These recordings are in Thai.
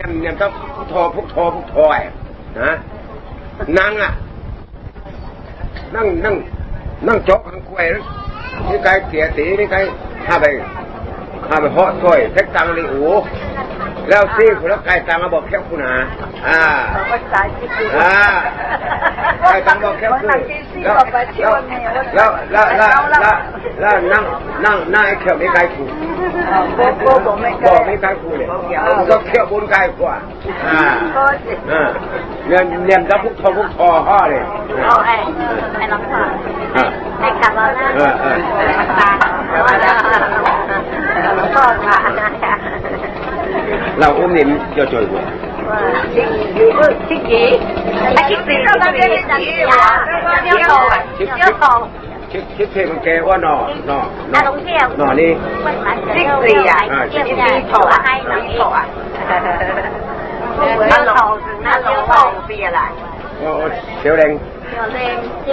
เนี่ยเนี่ยต้องพุทโธพุทโธพุทโธนะนั่งอะ นั่งนั่งนั่งจกนั่งควยนี่ไกเสียตีนี่ไกข้าไปข้าไปเหาะถ้วยเท็กตังเลยโอ้ แล้วซีคุณแล้วไก่ตังมาบอกแค่คุณหาอ่าอ่าไก่ตังบอกแค่คุณแล้วแล้วแล้วแล้วแล้วแล้วนั่งนั่งนั่งไอ้เขียวไม่ไก่คุณบอกไม่ไก่คุณเลยก็เขียวบนไก่กว่าอ่าอ่าเนี่ยเนี่ยจะพุกทอพุกทอห่อเลยเอาไอ้ไอ้ลำพาไอ้กลับแล้วนะเออเออตาแล้วแล้วหลวงพ่อค่ะ เราอุ้มนิ่มจะจ่อยกว่าชิคกี้ไอ้ชิคกี้ก็มาเรียนจากที่ยาเที่ยวต่อเที่ยวต่อชิดชิดเพลมันแกว่าหนอหนอหนอาอลงเที่ยวหนอนี่ชิคกี้อะเที่ยวได้ขอให้หนังต่ออะนั่นเรานั่นเราต่อปีอะไรโอ้เขียวแดงเ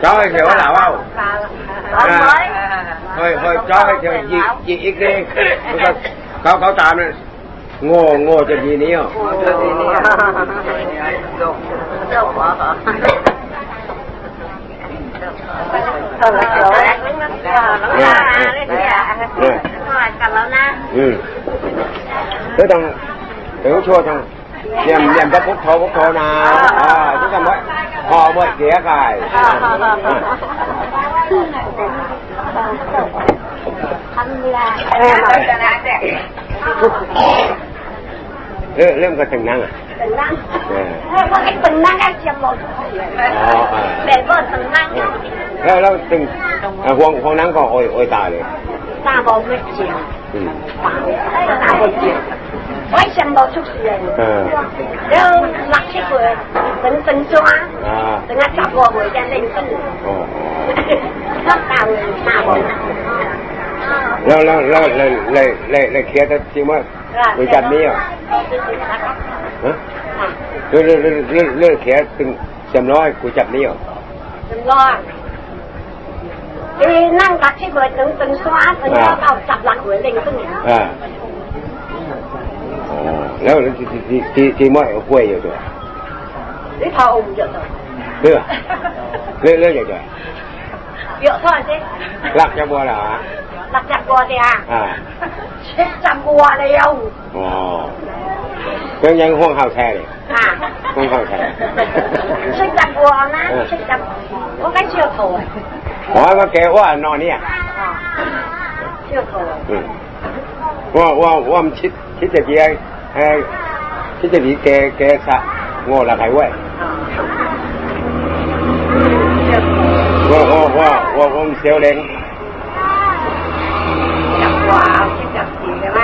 ที่ยวเล่นเที่ยวเล่นชิคกี้ชิคกับปลานั่งชิคกั เยี่ยมเยี่ยมพระพุทธพุทโธนะทุกคำว่าพอหมดเสียกายทำยาเออมาเริ่มเริ่มก็ถึงนั่งอะถึงนั่งเออว่าถึงนั่งก็เชียงหมดแต่ก็ถึงนั่งแล้วถึงห่วงห่วงนั่งก็โอยโอยตาเลยตาบอกไม่เชียงตาตาบอเชียง เออแล้วหลักที่เปิดตึงตึงจ้าอ่าตึงอะจับบอเหมือนจะเล่นตึงอ๋อชอบตาเลยตาบอแล้วแล้วแล้วเลยเลยเลยเลยเคลียร์แต่จริงว่าบริษัทนี้อะฮะเรื่องเรื่องเรื่องเรื่องเรื่องเคลียร์ถึงจำร้อยกูจับนี้อะตึงรอดทีนั่งหลักที่เปิดตึงตึงซ้าตึงแล้วเอาจับหลักหัวเล่นตึงอ่าอ๋อ แล้วที่ที่ที่ที่ไม่ห้วยอยู่ตัวนี่พอองค์เยอะเลยเรื่องเรื่องเรื่องใหญ่เยอะเท่าไหร่สิๆรักจะบัวเหรอหลักจับบัวเดียอ่าเช็คจับบัวเดียวอ๋อยังยังห่วงข่าวแท้เลยอ่าห่วงข่าวแท้เช็คจับบัวนะเช็คจับว่าไงเชื่อโถอ๋อมาแกว่านอนเนี่ยเชื่อโถว่าว่าว่ามันชิดชิดจะกี่ไอ้ชิดจะกี่แต่เว้ยง จับบัวเอาเช็คจับสีใช่ไหม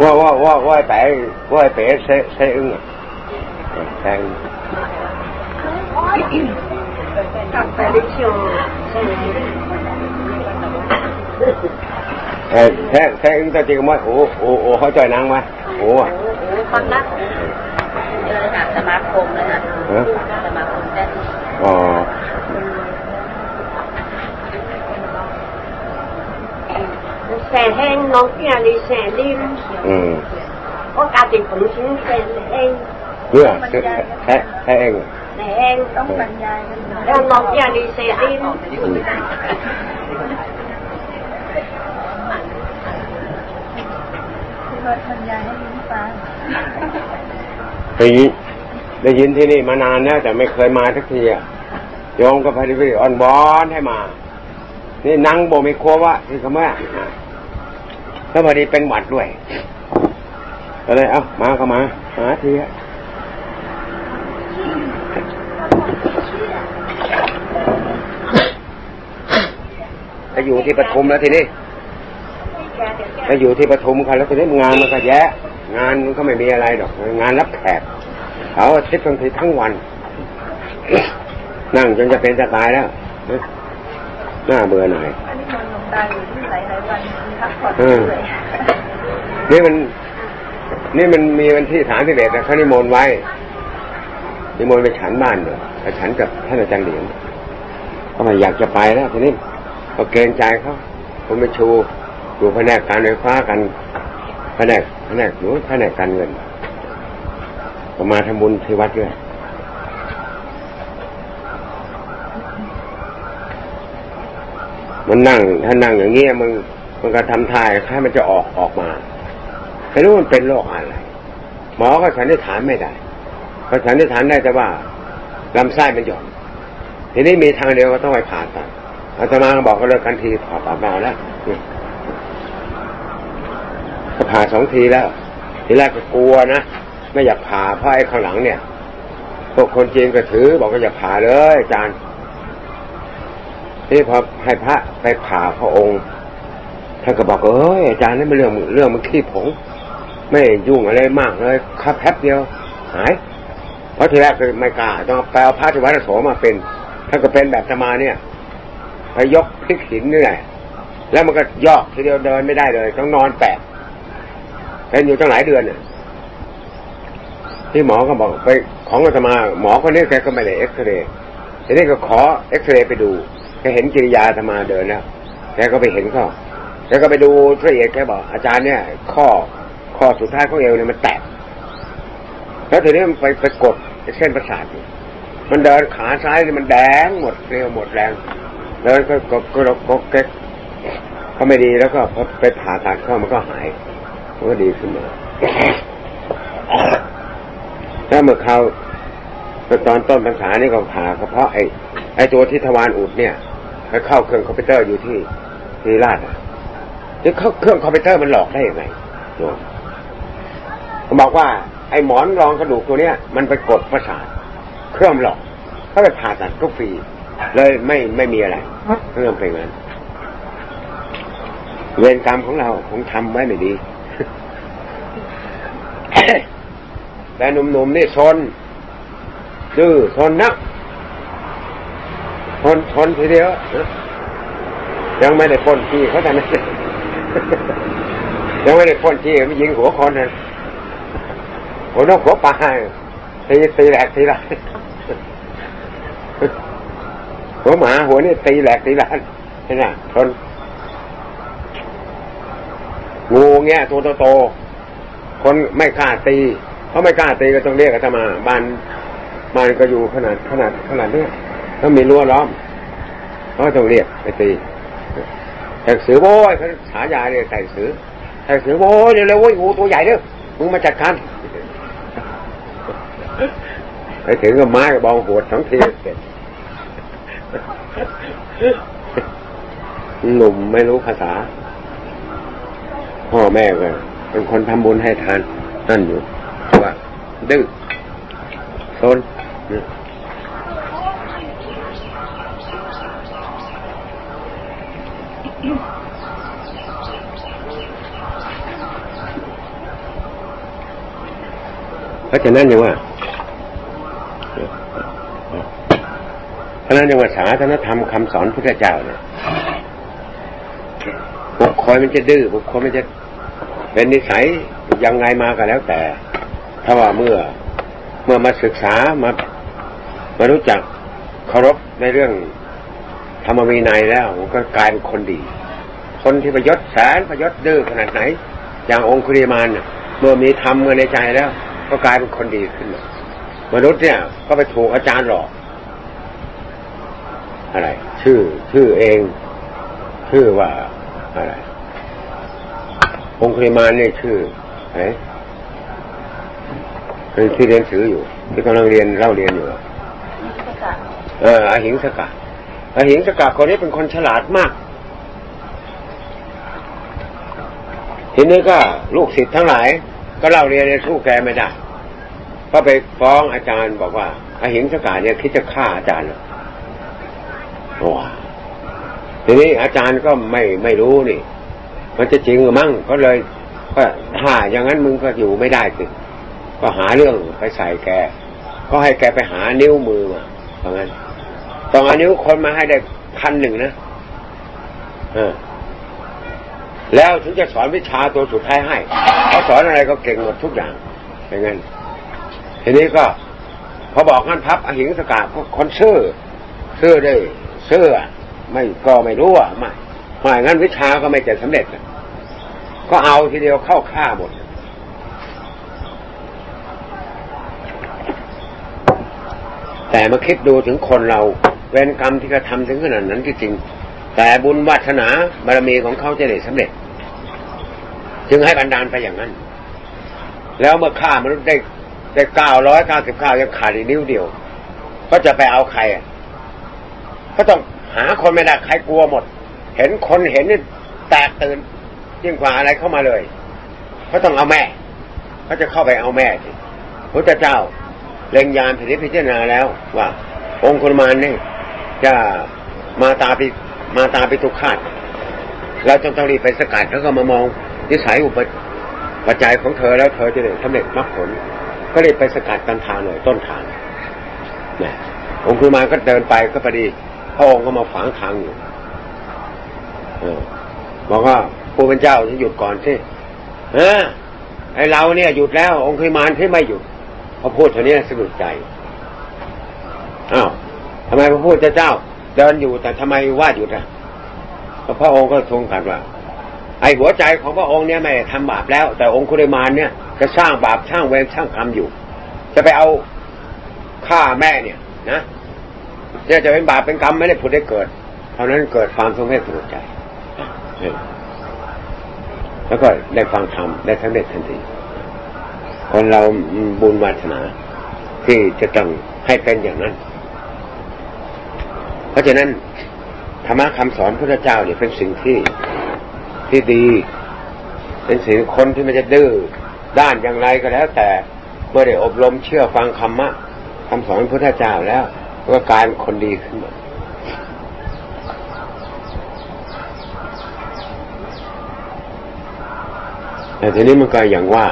ว่าว่าว่าว่าไอ้แปะว่าไอ้แปะเซเซอึ้งอะแทงจับไปได้เชียว เออแทงแทงอึ้งตัวจริงมั้ยโอ้โอ้โอ้เขาจ่อยนางมั้ยโอ้อะโอ้โหฟังนะเจอจากสมาคมเลยนะเออสมาคมแต่อ๋อแสนแห้งน้องเกี่ยรีแสนริมอืมเพราะการติดผมชิ้นแสนแห้งเพื่อแท้แท้เองแสนแห้งต้องบรรยายแล้วน้องเกี่ยรีแสนริม อืมได้ยินได้ยินที่นี่มานานแล้วแต่ไม่เคยมาสักทีอะโยมก็พยายามอ่อนบอนให้มา นี่นั่งโบมีครัววะที่คำว่าแล้วพอดีเป็นหวัดด้วยก็เลยเอ้ามาก็มามาทีอะจะอยู่ที่ปทุมแล้วทีนี้ จะอยู่ที่ปทุมกันแล้วทีนี้งานมันก็แยะ งานมันก็ไม่มีอะไรดอก งานรับแขกเขาอาทิตย์บางทีทั้งวัน นั่งจนจะเป็นจะตายแล้วนะน่าเบื่อหน่อยอันนี้มันลงตาอยู่ที่หลายหลายๆวันพักผ่อนเออเลยนี่มัน นี่มันมีวันที่สามสิบเอ็ดนะเขานิมนต์ไว้ นิมนต์ไปฉันบ้านเด้อไปฉันกับท่านอาจารย์เหลียงก็ไม่อยากจะไปแล้วทีนี้ก็เกรงใจเขาผมไปชู อยู่แผนกการไฟฟ้ากันแผนกแผนกหนูแผนกการเงินก็มาทำบุญที่วัดด้วยมันนั่งถ้านั่งอย่างเงี้ยมึงมันก็ทำท่าค่ามันจะออกออกมาไม่รู้มันเป็นโรคอะไร หมอก็สันนิษฐานไม่ได้ก็สันนิษฐานได้แต่ว่าลำไส้มันหย่อนทีนี้มีทางเดียวก็ต้องไปผ่าตัดอาตมาบอกก็เลิกกันทีผ่าตัดมาแล้ว ผ่าสองทีแล้ว ทีแรกก็กลัวนะไม่อยากผ่าเพราะไอ้ข้างหลังเนี่ยพวกคนจีนก็ถือ บอกก็อย่าผ่าเลยอาจารย์นี่พอให้พระไปผ่าพระองค์ท่านก็บอกเอ้ยอาจารย์นี่มันเรื่องเรื่องมันขี้ผง ไม่ยุ่งอะไรมากเลยคับแป๊บเดียวหายเพราะทีแรกคือไม่กล้าต้องไปเอาพระที่วัดโสมาเป็นถ้านก็เป็นแบบธรรมาเนี่ยไปยกพลิกหินนี่แหละแล้วมันก็ยอกทีเดียวเดินไม่ได้เลย ต้องนอนแปะ เป็นอยู่ตั้งหลายเดือนเนี่ยที่หมอก็บอกไปของอาตมา หมอคนนี้แกก็ไม่ได้เอ็กซเรย์ทีนี้ก็ขอเอ็กซเรย์ไปดูแกเห็นกิริยาอาตมาเดินแล้วแกก็ไปเห็นข้อแกก็ไปดูละเอียดแกบอกอาจารย์เนี่ย ข้อข้อสุดท้ายของเอวเนี่ยมันแตกแล้วทีนี้มันไปไปกดเส้นประสาทมันเดินขาซ้ายมันแดงหมดเร็วหมดแรงเดินก็ก็ก็ก็เก๊กก็ไม่ดีแล้วก็ไปผ่าตัดข้ามันก็หาย ก็ดีขึ้นมาถ้าเมื่อเขาตอนต้นภาษานี่ก็ผ่าเฉพาะไอ้ไอ้ตัวที่ทวารอุดเนี่ยไปเข้าเครื่องคอมพิวเตอร์อยู่ที่ที่ราชอะจะเข้าเครื่องคอมพิวเตอร์มันหลอกได้ยังไงโยมบอกว่าไอ้หมอนรองกระดูกตัวเนี้ย มันไปกดประสาทเครื่องหลอกเขาไปผ่าตัดก็ฟรีเลยไม่ไม่มีอะไรเรื่องเป็นงั้นเวรกรรมของเราคงทำไว้ไม่ดี แต่หนุ่มๆนี่ซนดื้อทนนักทนทนทีเดียวยังไม่ได้พ่นที่เขาทำไม่ยังไม่ได้พ่นที่ไม่ยิงหัวคนนะหัวนกหัวปลาตีตีแหลกตีละหัวหมาหัวนี่ตีแหลกตีละเห็นไหมทนงูเงี้ยตัวโต คนไม่กล้าตีเขาไม่กล้าตีก็ต้องเรียกอาตมาบ้านบ้านก็อยู่ขนาดขนาดขนาดเนี้ต้องมีรั้วล้อมเขาต้องเรียกไปตีแต่สือโว้ยเขาฉายาเนี่ยแต่สือแต่สือโว้ยเดี๋ยวเลยโว้ยงูตัวใหญ่เด้อมึงมาจัดการไปถึงก็ไม้กับบองหัวทั้งทีเสร็จหนุ่มไม่รู้ภาษา พ่อแม่ก็ เป็นคนทำบุญให้ทานนั่นอยู่ว่าดื้อโซนเพราะฉะนั้นยังว่าเพราะนั้นยังว่าศาสนธรรมคำสอนพุทธเจ้าเนี่ยบุคคลมันจะดื้อบุคคลมันจะ เป็นนิสัยยังไงมาก็แล้วแต่ ถ้าว่าเมื่อเมื่อมาศึกษามามารู้จักเคารพในเรื่องธรรมวินัยแล้วก็กลายเป็นคนดี คนที่ประยศแสนประยศดื้อขนาดไหน อย่างองคุริมานเมื่อมีธรรมในใจแล้ว ก็กลายเป็นคนดีขึ้นมนุษย์เนี่ยก็ไปถูกอาจารย์หลอก อะไร ชื่อ ชื่อเอง ชื่อว่าอะไร องคุริมานนี่ชื่อไหนที่เรียนสืออยู่ ที่กำลังเรียนเล่าเรียนอยู่เอออหิงสกะอหิงสกะคนนี้เป็นคนฉลาดมากทีนี้ก็ลูกศิษย์ทั้งหลาย ก็เล่าเรียนในสู้แกไม่ได้ก็ไปฟ้องอาจารย์บอกว่าอหิงสกะเนี่ยคิดจะฆ่าอาจารย์โอ้ทีนี้อาจารย์ก็ไม่ไม่รู้นี่ มันจะจริงหรือมั่งก็เลยก็ถ้าอย่างนั้นมึงก็อยู่ไม่ได้สิก็หาเรื่องไปใส่แก ก็ให้แกไปหานิ้วมือมาเพราะงั้นตองเอานิ้วคนมาให้ได้พันหนึ่งนะเออแล้วถึงจะสอนวิชาตัวสุดท้ายให้เขาสอนอะไรก็เก่งหมดทุกอย่างอย่างนั้นทีนี้ก็พอบอกงั้นพับอหิงสกาคนเซื่อซื่อได้เสื้อไม่ก็ไม่รู้อะไม่ ไม่งั้นวิชาก็ไม่จะสำเร็จก็เอาทีเดียวเข้าฆ่าหมดแต่มาคิดดูถึงคนเรา เวรกรรมที่กระทำถึงขนาดนั้นที่จริง แต่บุญวัฒนาบารมีของเขาจะได้สำเร็จ จึงให้บันดาลไปอย่างนั้น แล้วเมื่อฆ่ามนุษย์ได้ได้เก้าร้อยเก้าสิบเก้ายังขาดอีกนิ้วเดียว ก็จะไปเอาใครก็ต้องหาคนไม่ได้ใครกลัวหมด เห็นคนเห็นนี่แตกตื่นยิ่งกว่าอะไรเข้ามาเลยเขาต้องเอาแม่เขาจะเข้าไปเอาแม่สิพระเจ้าเล็งยานพิจารณาแล้วว่า องค์คุมานนี่จะมาตาปิมาตาปิทุกขาดเราจงต้องรีบไปสกัดแล้วก็มามองนิสัยอุปปัจจัยของเธอแล้วเธอจะได้สำเร็จมรรคผล ก็รีบไปสกัดกันทางเลยต้นทางนะองค์คุมานก็เดินไปก็พอดีพระองค์ก็มาฝังทางอยู่ บอกว่าผู้เป็นเจ้าจะหยุดก่อนสิเออไอเราเนี่ยหยุดแล้ว องค์คมานที่ไม่หยุดพอพูดเท่านี้สะดุดใจอ้าวทำไมพระพุทธเจ้า เดินอยู่แต่ทำไมว่าหยุดอะพระองค์ก็ทรงตรัสว่า ไอหัวใจของพระองค์เนี่ยไม่ทำบาปแล้ว แต่องค์คุริมานเนี่ยจะสร้างบาปสร้างเวรสร้างกรรมอยู่ จะไปเอาฆ่าแม่เนี่ย นะเนี่ยจะเป็นบาปเป็นกรรมไม่ได้ผุดได้เกิดเท่านั้นเกิดความสงเพศสลดใจ แล้วก็ได้ฟังธรรมได้ทั้งเด็ดทันทีคนเราบุญวาสนา ที่จะต้องให้เป็นอย่างนั้น เพราะฉะนั้นธรรมะคำสอนพระเจ้าเนี่ยเป็นสิ่งที่ที่ดี เป็นสิ่งคนที่มันจะดื้อด้านอย่างไรก็แล้ว แต่เมื่อได้อบรมเชื่อฟังคำมะคำสอนพระเจ้าแล้ว ก็กลายเป็นคนดีขึ้นมา แต่ทีนี้มันก็อย่างว่า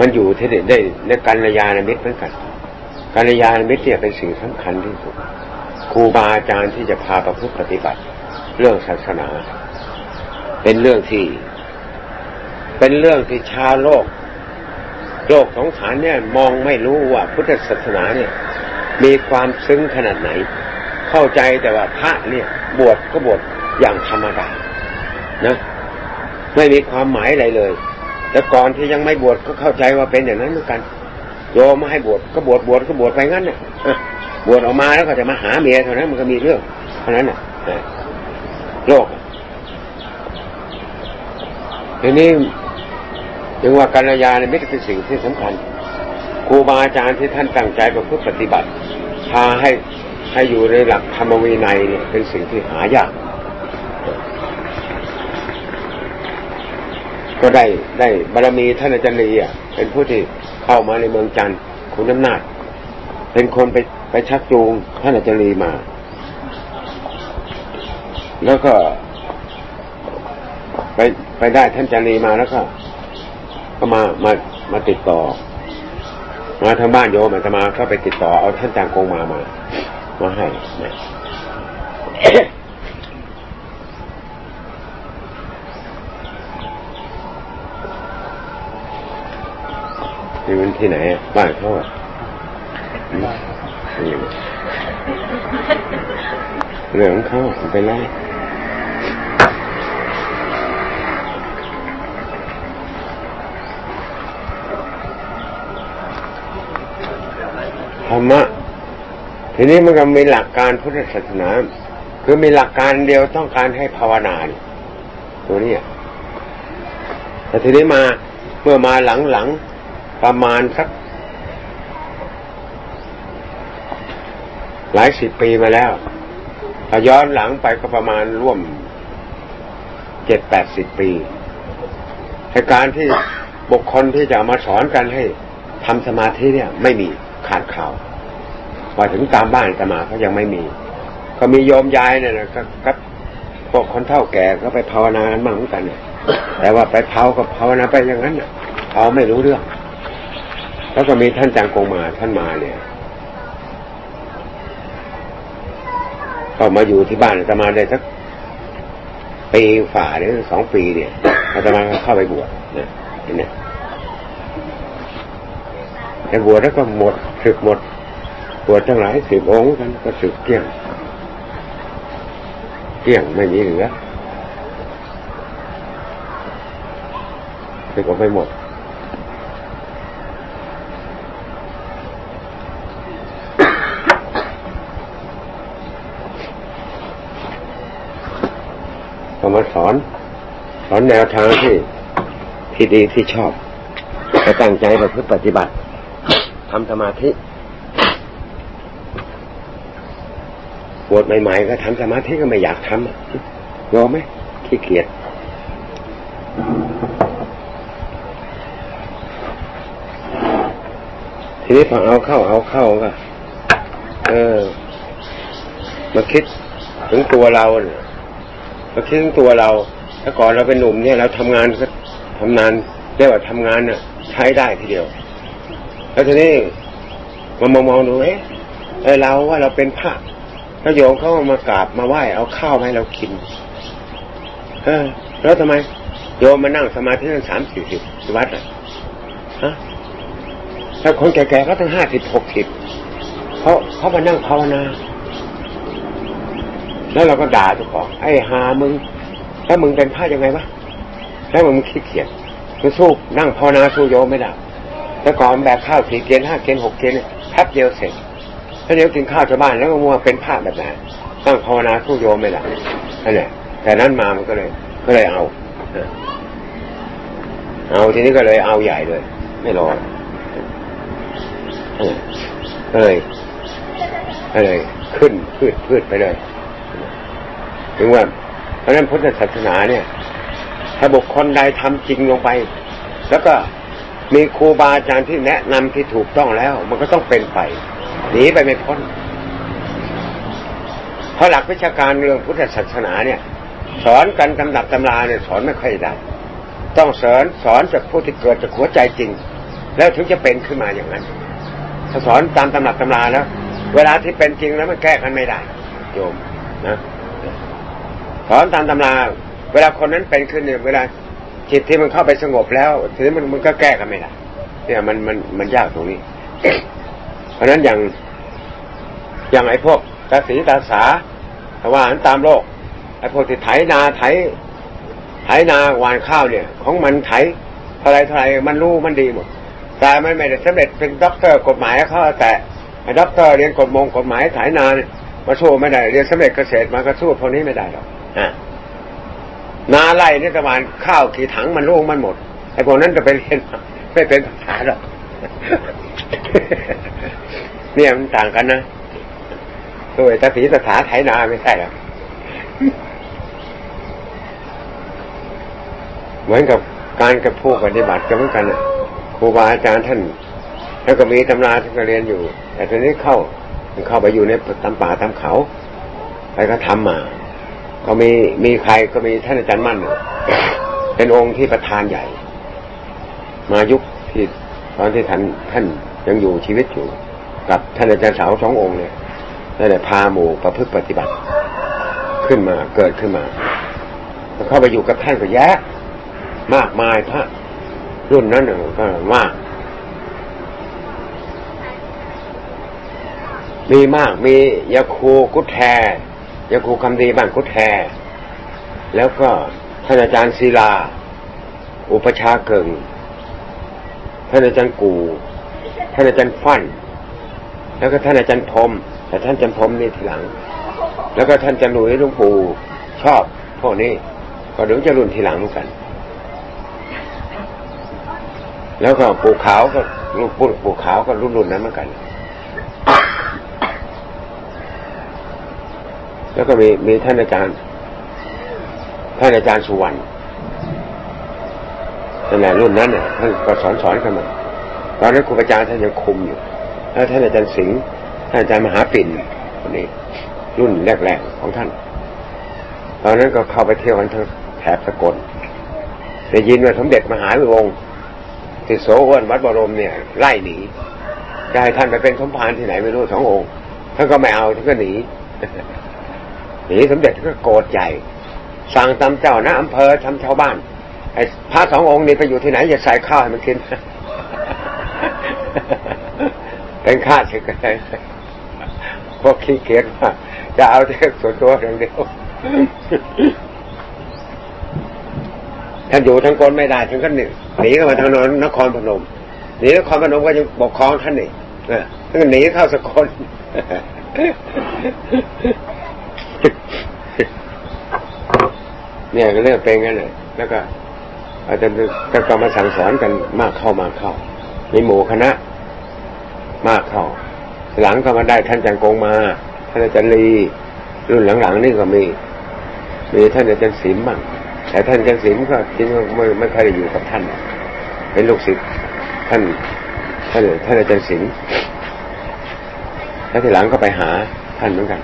มันอยู่ที่ได้ในการยาณมิตรเหมือนกันการยาณมิตรเนี่ยเป็นสิ่งสำคัญที่สุดครูบาอาจารย์ที่จะพาประพฤติปฏิบัติ เรื่องศาสนา เป็นเรื่องที่ เป็นเรื่องที่ชาโลก โลกสงสารเนี่ย มองไม่รู้ว่าพุทธศาสนาเนี่ย มีความซึ้งขนาดไหน เข้าใจแต่ว่าพระเนี่ย บวชก็บวชอย่างธรรมดานะ ไม่มีความหมายอะไรเลย แต่ก่อนที่ยังไม่บวชก็เข้าใจว่าเป็นอย่างนั้นเหมือนกัน โยมมาให้บวชก็บวชบวชก็บวชไปงั้นเนี่ยบวชออกมาแล้วก็จะมาหาเมียเท่านั้นมันก็มีเรื่องเท่านั้นน่ะโลกทีนี้ถึงว่าการยาเนี่ยไม่ใช่เป็นสิ่งที่สำคัญครูบาอาจารย์ที่ท่านตั้งใจประพฤติปฏิบัติ พาให้ให้อยู่ในหลักธรรมวินัยเนี่ยเป็นสิ่งที่หายาก ก็ได้ได้บารมีท่านอาจารย์ลีอะเป็นผู้ที่เข้ามาในเมืองจันทร์คุณน้ำนาจ เป็นคนไปไปชักจูงท่านอาจารย์ลีมา แล้วก็ ไปไปได้ท่านอาจารย์ลีมาแล้วก็ก็มามามาติดต่อ มาทางบ้านโยมอาตมาก็ไปติดต่อเอาท่านจางกงมามามาให้ มันที่ไหนบ้านเขาอะเรื่องของเขาไปไล่ธรรมะทีนี้มันก็มีหลักการพุทธศาสนา คือมีหลักการเดียวต้องการให้ภาวนาตัวนี้แต่ทีนี้มาเมื่อมาหลังๆ ประมาณสัก หลายสิบปีมาแล้วถ้าย้อนหลังไปก็ประมาณร่วมเจ็ดแปดสิบปีในการที่บุคคลที่จะมาสอนกันให้ทำสมาธิเนี่ย ไม่มีขาดข่าวมาถึงตามบ้านตมาก็ยังไม่มี ก็มีโยมยายเนี่ยนะก็พวกคนเท่าแก่ก็ไปภาวนากันบ้างเหมือนกันเนี่ยแต่ว่าไปเผากับภาวนาไปอย่างนั้นเนี่ยเขาไม่รู้เรื่อง แล้วก็มีท่านจางกงมาท่านมาเนี่ยก็มาอยู่ที่บ้านจะมาได้สักปีฝ่าหรือสองปีเนี่ยอาตมาเข้าไปบวชนะเนี่ยแต่บวชแล้วก็หมดศึกหมดบวชทั้งหลายสิบองค์กันก็ศึกเกี่ยงเกี่ยงไม่มีเหลือไปก็ไปหมดก็มาสอน สอน แนวทางที่ที่ดีที่ชอบจะตั้งใจประพฤติปฏิบัติทำสมาธิปวดใหม่ๆก็ทำสมาธิก็ไม่อยากทำยอมไหมขี้เกียจทีนี้พอเอาเข้าเอาเข้าก็เออมาคิดถึงตัวเราเนี่ยมาคิดถึงตัวเรา ถ้าก่อนเราเป็นหนุ่มเนี่ยเราทำงานก็ทำงานเรียกว่าทำงานเนี่ยใช้ได้ทีเดียว แล้วทีนี้มามองมองดูเอ๊ะเราว่าเราเป็นพระพระโยมเขามากราบมาไหว้เอาข้าวมาให้เรากิน เออ แล้วทำไม โยมมานั่งสมาธิตั้งสามสี่สิบวัดอะฮะถ้าคนแก่ๆก็ตั้งห้าสิบหกสิบเขาเขามานั่งภาวนา แล้วเราก็ด่าเจ้าของไอ้หามึง ถ้ามึงเป็นพระยังไงวะแล้วมึงขี้เกียจมึงสู้นั่งภาวนาสู้โยไม่ได้แต่ก่อนแบบข้าวสี่เกณฑ์ห้าเกณฑ์หกเกณฑ์แป๊บเดียวเสร็จถ้าเดี๋ยวกินข้าวชาวบ้านแล้วก็มัวเป็นพระแบบไหนตั้งภาวนาสู้โยไม่ได้นั่นแหละแต่นั้นมามันก็เลย ก็เลยเอาเอาทีนี้ก็เลยเอาใหญ่เลย ไม่รอก็เลยก็เลยขึ้นพืชพืชไปเลยถึงว่า เพราะนั้นพุทธศาสนาเนี่ย ถ้าบุคคลใดทำจริงลงไป แล้วก็มีครูบาอาจารย์ที่แนะนำที่ถูกต้องแล้ว มันก็ต้องเป็นไปหนีไปไม่พ้นเพราะหลักวิชาการเรื่องพุทธศาสนาเนี่ย สอนกันตำดับตำราเนี่ยสอนไม่ค่อยได้ต้องสอนสอนจากผู้ที่เกิดจากหัวใจจริง แล้วถึงจะเป็นขึ้นมาอย่างนั้นถ้าสอนตามตำหนักตำราแล้ว เวลาที่เป็นจริงแล้วมันแก้กันไม่ได้ โยมนะ สอนตามตำราเวลาคนนั้นเป็นขึ้นเนี่ยเวลาจิตที่มันเข้าไปสงบแล้วทีนี้มันมันก็แก้กันไม่ได้เนี่ยมันมันมันยากตรงนี้ เพราะฉะนั้นอย่างอย่างไอ้พวกตาสีตาสาถ้าว่านันตามโลกไอ้พวกที่ไถนาไถไถนาหว่านข้าวเนี่ย ของมันไถเท่าไรเท่าไรมันรู้มันดีหมดแต่มันไม่ได้สำเร็จเป็นด็อกเตอร์กฎหมายเขาแต่ด็อกเตอร์เรียนกฎมงกฎหมายไถนาเนี่ยมาสู้ไม่ได้เรียนสำเร็จเกษตรมาก็สู้พวกนี้ไม่ได้หรอก นาไร่นี่ประมาณข้าวกี่ถังมันรู้มันหมดไอ้พวกนั้นจะไปเรียนไม่เป็นภาษาหรอกเนี่ยมันต่างกันนะตัวตาสีตาสาไถนาไม่ใช่หรอกเหมือนกับการกับผู้ปฏิบัติก็เหมือนกันครูบาอาจารย์ท่าน แล้วก็มีตำราที่เรียนอยู่ แต่ทีนี้เข้าเข้าไปอยู่ในตำป่าตำเขาไปก็ทำมา ก็มีมีใครก็มีท่านอาจารย์มั่นเป็นองค์ที่ประธานใหญ่ มายุคที่ตอนที่ท่านท่านยังอยู่ชีวิตอยู่ กับท่านอาจารย์สาวสององค์เนี่ยได้แต่พาหมู่ประพฤติปฏิบัติ ขึ้นมาเกิดขึ้นมาเข้าไปอยู่กับท่านก็แยะ มากมายพระรุ่นนั้นก็มากมีมากมียาคูกุฏแท ยาคูคำดีบ้านกุฏแทแล้วก็ท่านอาจารย์ศิลา อุปชาเกิงท่านอาจารย์กู ท่านอาจารย์ฟันแล้วก็ท่านอาจารย์พรมแต่ท่านอาจารย์พรมนี่ทีหลัง แล้วก็ท่านอาจารย์หนุ่ยลุงปู่ชอบพวกนี้ก็เดี๋ยวจะรุ่นทีหลังเหมือนกัน แล้วก็ปู่ขาวก็ลูกปู่ปู่ขาวก็รุ่นรุ่นนั้นเหมือนกัน แล้วก็มีมีท่านอาจารย์ ท่านอาจารย์สุวรรณนั่แหละรุ่นนั้นเนี่ยท่านก็สอนสอนกันมาตอนนั้นครูอาจารย์ท่านยังคุมอยู่แล้วท่านอาจารย์สิงห์ท่านอาจารย์มหาปิ่นคนนี้ รุ่นแรกๆของท่าน ตอนนั้นก็เข้าไปเที่ยวกันทั้งแถบสกลได้ยินว่าสมเด็จมหาวิวงศ์ติโสอ้วนวัดบรมเนี่ย ไล่หนีจะให้ท่านไปเป็นสมภารที่ไหนไม่รู้สององค์ท่านก็ไม่เอาท่านก็หนี หนีสมเด็จก็โกรธใหญ่ สั่งตามเจ้านะอำเภอทำชาวบ้านไอ้พระสององค์นี้ไปอยู่ที่ไหนอย่าใส่ข้าวให้มันกินเป็นข้าศึกอะไรพวกขี้เกียจว่าจะเอาแต่ส่วนตัวอย่างเดียวท่านอยู่ทั้งกนไม่ได้ทั้งกันหนึ่งหนีเข้ามาทางนนนครพนมหนีนครพนมก็ยังปกครองท่านนี่ท่านหนีเข้าสกล เนี่ยก็เรื่องเป็นกันเลยแล้วก็ อาจารย์ก็มาสั่งสอนกันมากเข้ามากเข้ามีหมู่คณะ มากเข้าหลังก็มาได้ท่านจังกงมาท่านอาจารย์ลีรุ่นหลังๆนี่ก็มีมีท่านอาจารย์ศิมบ้างแต่ท่านอาจารย์ศิมก็จริงไม่ไม่เคยอยู่กับท่าน เป็นลูกศิษย์ท่านท่านท่านอาจารย์ศิมแล้วทีหลังก็ไปหาท่านเหมือนกัน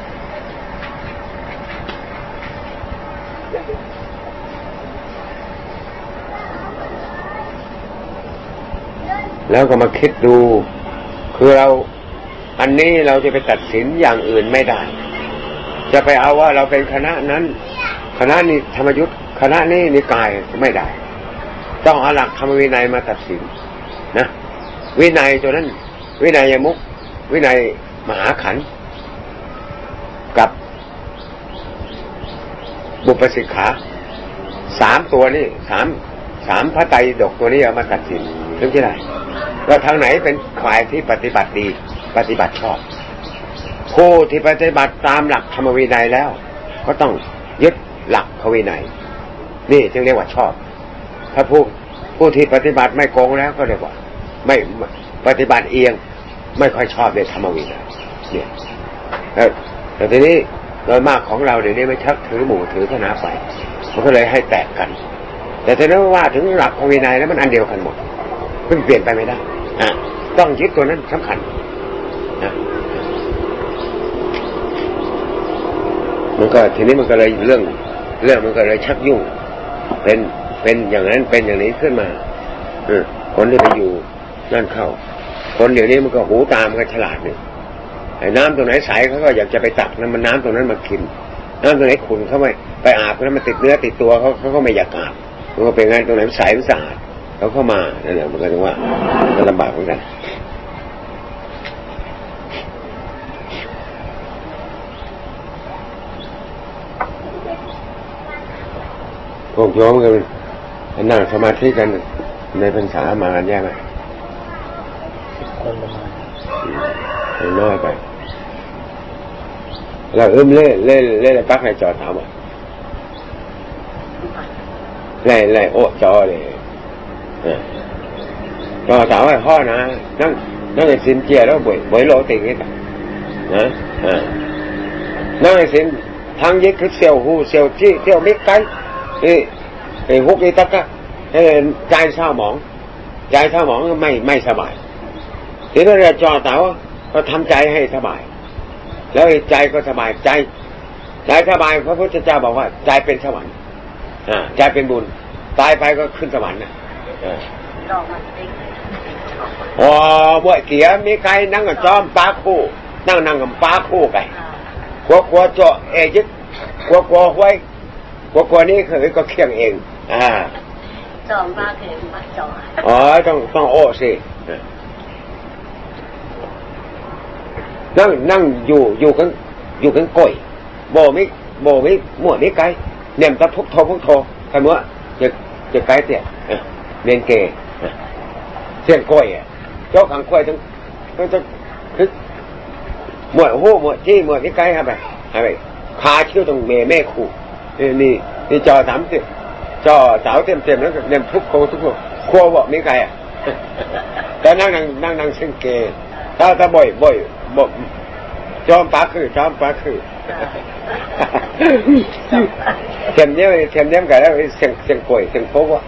แล้วก็มาคิดดู คือเราอันนี้เราจะไปตัดสินอย่างอื่นไม่ได้ จะไปเอาว่าเราเป็นคณะนั้น คณะนี้ธรรมยุทธ์คณะนี้นิกายไม่ได้ ต้องเอาหลักธรรมวินัยมาตัดสินนะวินัยตัวนั้น วินัยยมุก วินัยมหาขันกับบุปสิกขาสามตัวนี้สามสามพระไตรดกตัวนี้เอามาตัดสินถึงจะไว่าทางไหนเป็นฝ่ายที่ปฏิบัติดี ปฏิบัติชอบ ผู้ที่ปฏิบัติตามหลักธรรมวินัยแล้ว ก็ต้องยึดหลักพระวินัย นี่จึงเรียกว่าชอบ ถ้าผู้ผู้ที่ปฏิบัติไม่โกงแล้วก็เรียกว่า ไม่ปฏิบัติเอียง ไม่ค่อยชอบในธรรมวินัยเนี่ยแต่ทีนี้โดยมากของเราเดี๋ยวนี้ไม่ชักถือหมู่ถือคณะไปมันก็เลยให้แตกกัน แต่ถ้าว่าถึงหลักพระวินัยแล้วมันอันเดียวกันหมดเพิ่เปลี่ยนไปไม่ได้ ต้องยึดตัวนั้นสำคัญนะมันก็ทีนี้มันก็เลยเรื่อง เรื่องมันก็เลยชักยุ่ง เป็นเป็นอย่างนั้นเป็นอย่างนี้ขึ้นมาอคนที่ไปอยู่นั่นเข้า คนเดี๋ยวนี้มันก็หูตามกันฉลาดเนี่ยไอ้น้ำตรงไหนใสเขาก็อยากจะไปตักน้ำมันน้ำตรงนั้นมากิน น้ำตรงไหนขุ่นเขาไม่ไปอาบแล้วมันติดเนื้อติดตัวเขาเขาก็ไม่อยากอาบมันก็เป็นไงตรงไหนใสมันสะอาด เขาเข้ามานั่นแหละมันก็ถึงว่ามันลำบากเหมือนกันพวกโยมกันนั่งสมาธิกันในพรรษามากันแย่ไหมคนละมาน้อยไปเราเอื้มเล่เล่เล่ปักให้จอถามอะไล่ไล่โอ้จอเลย ก็ถามว่าพ่อนะนั่งนั่งในสินเจียแล้วบ่อยบ่อยโลติงนี่นะนั่งในสินทางยึดคือเสียวหูเสียวจี้เสียวมิกกันเอ้ไอ้ฮุกไอ้ตักอะใจเศร้าหมองใจเศร้าหมองไม่ไม่สบายทีนี้เราจอเต๋าก็ทำใจให้สบาย แล้วใจก็สบายใจใจสบายพระพุทธเจ้าบอกว่า ใจเป็นสวรรค์ใจเป็นบุญ ตายไปก็ขึ้นสวรรค์ อ๋อบ่เกียมีใครนั่งกับจอมปลาคู่ นั่งนั่งกับปลาคู่ไก่ขัวขัวเจาะเอยึดขัวขัวห้วยขัวขัวนี่เคยก็เคียงเอง อ่าจอมปลาเข็มปลาจออ๋อต้องต้องโอ้สินั่งนั่งอยู่อยู่กันอยู่กันก้อยโบมิโบมิมั่วมิไกเนี่ยตะพุกโทพุกโทใครมั่วจะจะไกเตี่ย เรียนเกเสียงก้อยอะเจ้าขังก้อยทั้งทั้งทั้งคือมั่วหูมั่วจี้มั่วมิไกครับไปอะไรพาเที่ยวตรงเมแม่คู่นี่นี่นี่จอสามสิบจอสาวเต็มเต็มแล้วเนี่ยทุกโคทุกโคครัวบอกมิไกอะแต่นั่งนั่งนั่งนั่งเส้นเกถ้าถ้าบ่อยบ่อยบอกจอมปาคือจอมปาคือเทียมเนี้ยเทียมเนี้ยกันแล้วเสียงเสียงป่วยเสียงโป๊ะ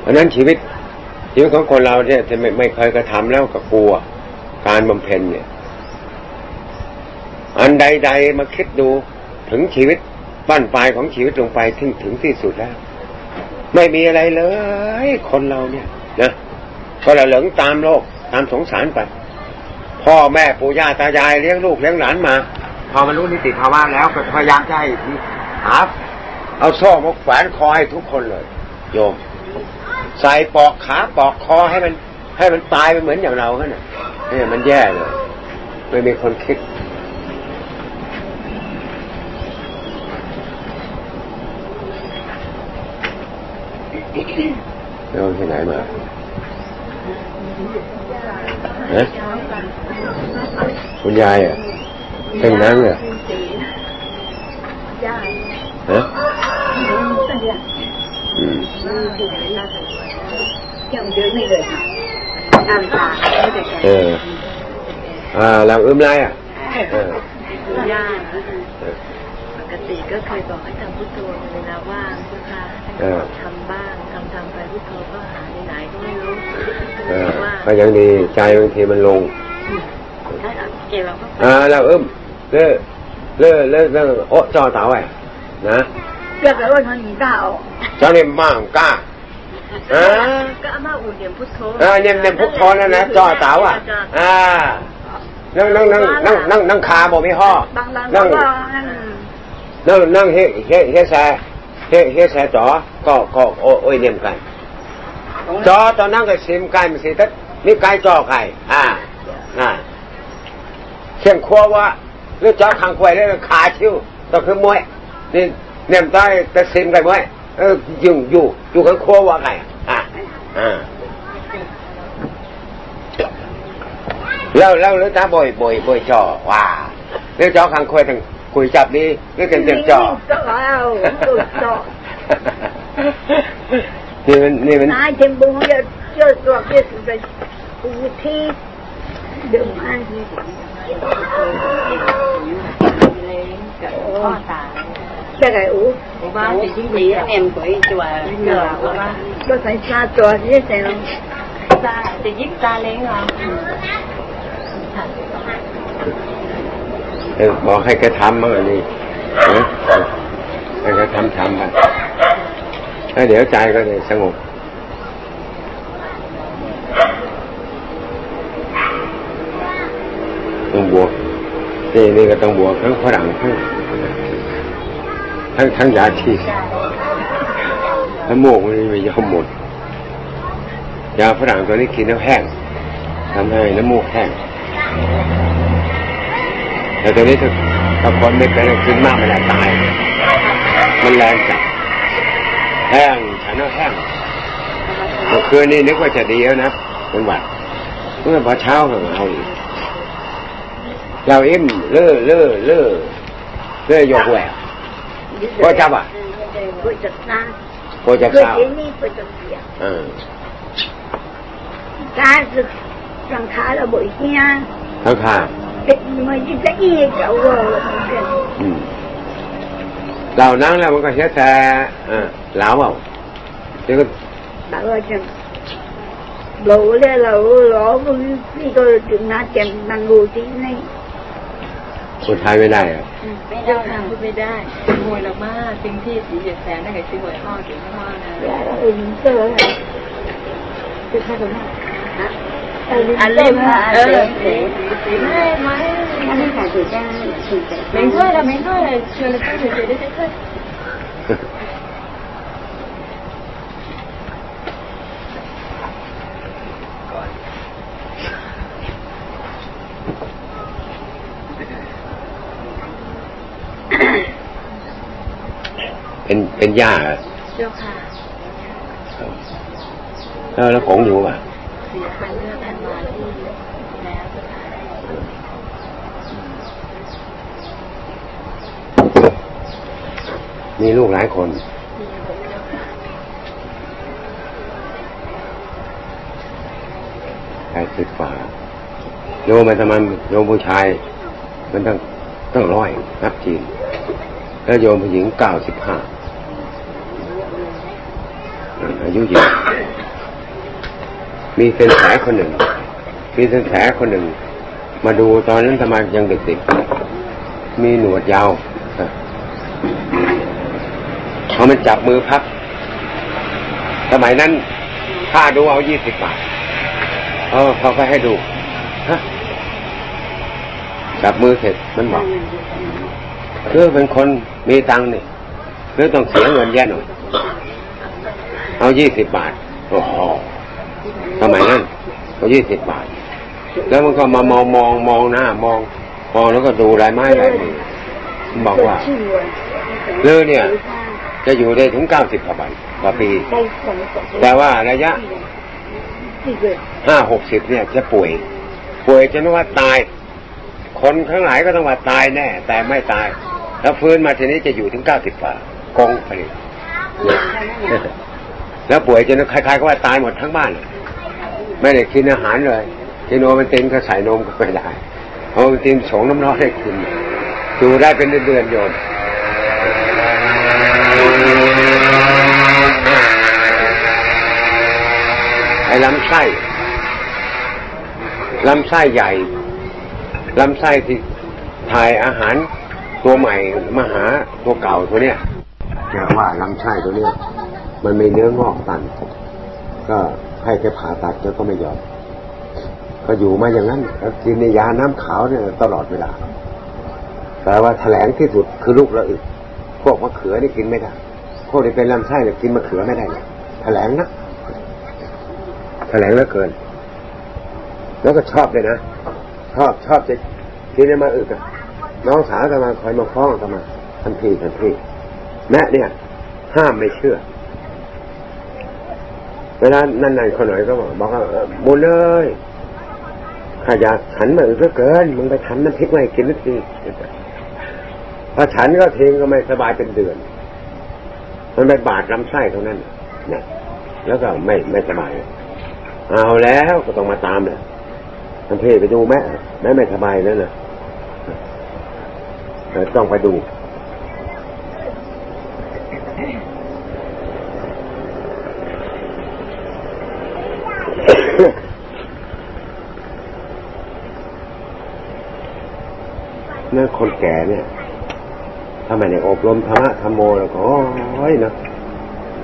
เพราะนั้นชีวิตชีวิตของคนเราเนี่ยจะไม่ไม่เคยกระทำแล้วก็กลัว การบำเพ็ญเนี่ย อันใด ๆ มาคิดดูถึงชีวิตบ้านปลายของชีวิตลงไปถึงถึงที่สุดแล้ว ไม่มีอะไรเลย คนเราเนี่ยนะก็ละเหลิงตามโลกตามสงสารไป พ่อแม่ปู่ย่าตายายเลี้ยงลูกเลี้ยงหลานมา พอมันรู้นิติภาวะแล้วก็พยายามจะให้หาเอาโซ่มาแขวนคอให้ทุกคนเลย โยม ใส่ปอกขาปอกคอให้มัน ให้มันตายไปเหมือนอย่างเราขนาดนี่มันแย่เลยไม่มีคนคิดเราที่ไหนมา ฮะคุณยายอะเป็นนั่งเหรอฮะอืมเอออ่าเราอึมไรอะเออย่าปก ติก็เคยบอกให้ทำพุทโธเวลาว่างเจ้าค่ะให้ทำบ้างทำทำไปพุทโธก็หาไหนๆก็ไม่รู้ เออก็ยังดีใจบางทีมันลง ถ้าเกี่ยวกับ อ่าเราอึมเลิกเลิกเลิกเลิกโอ้จอเต๋าไอ้นะ 这个问题你大哦， เจ้าเนี่ยมั่งกล้าอ่า ก็อาม่าอุ่นเดียมพุทโธ เออเนี่ยเนี่ยพุทโธนั่นนะจอเต๋าอ่ะ อ่า นั่งนั่งนั่งนั่งนั่งนั่งขาบ่มีห่อ 当然 นั่ง 了，嗯， นั่งนั่งเฮเฮเฮแซเฮเฮแซจอก็ก็โอโอ้ยเนียมกันจอตอนนั้นก็ซิมไก่มันสิทัดนี่ไก่จอไก่อ่าน่ะเชียงครัวว่าหรือจอขังควยแล้วขาชิวต้องคือมวยนี่เนี่ยมนได้แต่ซิมไก่มวยเอออยู่อยู่อยู่ขังครัวว่าไก่อ่าอ่าแล้วแล้วแล้วตาบ่อยบ่อยบ่อยจอว่าเรื่องจอขังควยทั้ง คุยจับนี้เรื่องกันเต็มจอ 这还要不走， นี่มันนี่มัน 哪一天不要要做就是在五天，就安息。 พ่อตา 这个五， ว่าสิ่งที่ดีเอ็มกุยจัวเนื้อว่า 都在沙做这些咯。 ซาจะยิบซาเล้งเหรอ เออ บอกให้แกทำมั่งอันนี้นะให้แกทำทำไปแล้วเดี๋ยวใจก็จะสงบต้องบวกนี่นี่ก็ต้องบวกทั้งฝรั่งทั้งทั้งทั้งยาชีน้ำมูกมันไม่ยอมหมดยาฝรั่งตัวนี้กินแล้วแห้งทำให้น้ำมูกแห้ง แต่ตอนนี้ถ้าคนไม่เคยขึ้นมากมันจะตาย มันแรงจัดแห้งฉันว่าแห้งเมื่อคืนนี้นึกว่าจะดีแล้วนะเป็นหวัดเมื่อพอเช้าก็เอาอีกเราอิ่มเล่อเล่อเล่อเล่อยกแหวกพอจับอะพอจับน้าพอจับเช้าสียการศึกสังขารระบบเนี่ยสังขาร เป็นังเราน้นแล้วมันก็เสียแต่เหลาเปล่าเดี๋ยวก็เหลาจังเราเลยเราล้อมันนี่ก็ถึงนาจังนังูที่นี่คนไทยไม่ได้อะไม่ได้ค่ะไม่ได้มวยละมากจริงที่สีเสียแสนนั่นไงสีหวยห่อสีห่อนะแล้เอื่นเจอจะใช่หรือไม่ Alim hả? Ừ. Đấy, nói anh phải thời trang thì phải. Mình thôi là mình thôi là trường là không thể chế được thế thôi. เป็นเป็นย่าเหรอเจ้าค่ะแล้วแล้วของอยู่ป่ะเสียไปเลือก มีลูกหลายคนใครสิบกว่าโยมมันทำไมโยมผู้ชาย มันต้องต้องร้อยนับจีน แล้วโยมผู้หญิงเก้าสิบห้าอายุเยืนมีเป็นแผลคนหนึ่ง มีเป็นแผลคนหนึ่ง มาดูตอนนั้นทำไมยังเด็กๆมีหนวดยาว พอมันจับมือพักสมัยนั้นค่าดูเอายี่สิบบาท เออเขาก็ให้ดูฮะจับมือเสร็จมันบอกคือเป็นคนมีตังค์นี่คือต้องเสียเงินแย่หน่อย เอายี่สิบบาท โอ้โหสมัยนั้นก็ยี่สิบบาท แล้วมันก็มามองมองมองหน้ามองมองแล้วก็ดูลายไม้ลายมือบอกว่าเรือเนี่ย จะอยู่ได้ถึงเก้าสิบกว่าต่อปี แต่ว่าระยะห้าหกสิบเนี่ยจะป่วย ป่วยจนว่าตาย คนข้างหลายก็ต้องว่าตายแน่ แต่ไม่ตาย แล้วฟื้นมาทีนี้จะอยู่ถึงเก้าสิบกว่ากงผลิตแล้วป่วยจนใครๆก็ว่าตายหมดทั้งบ้านไม่ได้กินอาหารเลยกินโนมันเต็นก็ใส่นมก็ไม่ได้เอามันเต็นสองน้ำน้อยให้กินอยู่ได้เป็นเดือนๆโยน ไอ้ลำไส้ลำไส้ใหญ่ลำไส้ที่ถ่ายอาหารตัวใหม่มาหาตัวเก่าตัวเนี้ยเรียกว่าลำไส้ตัวเนี้ยมันมีเนื้องอกตัน ก็ให้แกผ่าตัดแล้วก็ไม่ยอมก็อยู่มาอย่างนั้นกินในยาน้ำขาวเนี่ยตลอดเวลาแต่ว่าแถลงที่สุดคือลูกละอึกพวกมะเขือนี่กินไม่ได้ วกที่เป็นลำไส้เนี่ยกินมะเขือไม่ได้เลยแถลงนะแถลงเหลือเกิน แล้วก็ชอบเลยนะ ชอบชอบจะกินมาอึกน้องสาวกำลังคอยมาฟ้องกันมาทันทีทันทีแม่เนี่ย ห้ามไม่เชื่อ เวลานั่นๆคนหน่อยก็บอกบอกว่าบุญเลยข้าอยากฉันมาอึกเกิน มึงไปทำน้ำพริกมาให้กินนิดนึงพอฉันก็ทิ้งก็ไม่สบายเป็นเดือน มันไปบาดลำไส้เท่านั้นเนี่ยแล้วก็ไม่ไม่สบาย เอาแล้วก็ต้องมาตามเลยท่านเทไปดูแม่แม่ไม่สบายแล้วนะต้องไปดูเนั่นคนแก่เนี่ย ถ้าไม่ได้อบรมธรรมะธรรมโมแล้วก็โอ้ยนะ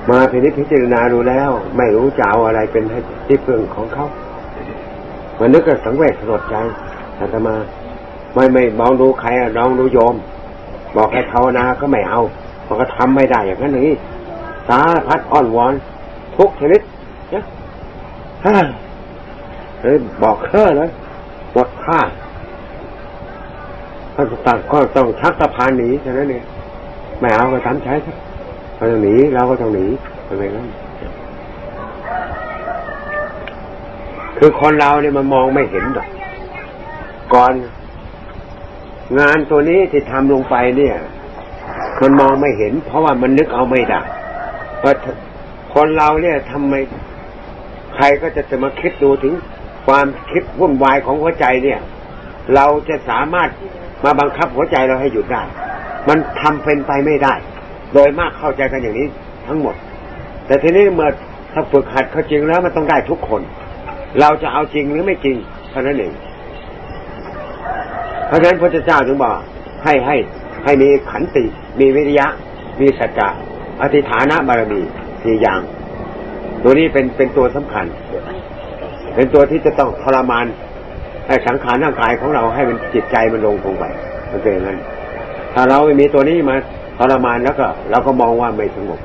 มาพินิจพิจารณาดูแล้ว ไม่รู้จะเอาอะไรเป็นที่พึ่งของเขามันนึกก็สังเวชสลดใจอาตมา ไม่ไม่มองดูใครอะลองดูโยม บอกให้ภาวนาก็ไม่เอามันก็ทำไม่ได้อย่างนั้นนี้สาพัดอ่อนวอนทุกชนิดเนี่ยเฮ้ยบอกเค่อเลยหมดค่าาต่างก็ต้องชักสะพานหนีแค่นั้นเองไม่เอาก็ทำใช้ก็ต้องหนีเราก็ต้องหนีอะไรนั้นคือคนเราเนี่ยมันมองไม่เห็นหรอกก่อน งานตัวนี้ที่ทำลงไปเนี่ย มันมองไม่เห็น เพราะว่ามันนึกเอาไม่ได้ว่าคนเราเนี่ยทำไมใครก็จะจะมาคิดดูถึงความคิดวุ่นวายของหัวใจเนี่ย เราจะสามารถมาบังคับหัวใจเราให้หยุดได้ มันทำเป็นไปไม่ได้ โดยมากเข้าใจกันอย่างนี้ทั้งหมด แต่ทีนี้เมื่อถ้าฝึกหัดเขาจริงแล้วมันต้องได้ทุกคน เราจะเอาจริงหรือไม่จริงเท่านั้นเองเพราะฉะนั้นพระเจ้าจึงบอกให้ให้ให้มีขันติ มีวิริยะ มีสัจจะอธิฐานะบารมีสี่อย่าง ตัวนี้เป็นเป็นตัวสำคัญ เป็นตัวที่จะต้องทรมาน สังขารร่างกายของเราให้มันจิตใจมันลงคงไปมันเป็นอย่างนั้น ถ้าเราไม่มีตัวนี้มาทรมานแล้วก็ เราก็มองว่าไม่สงบ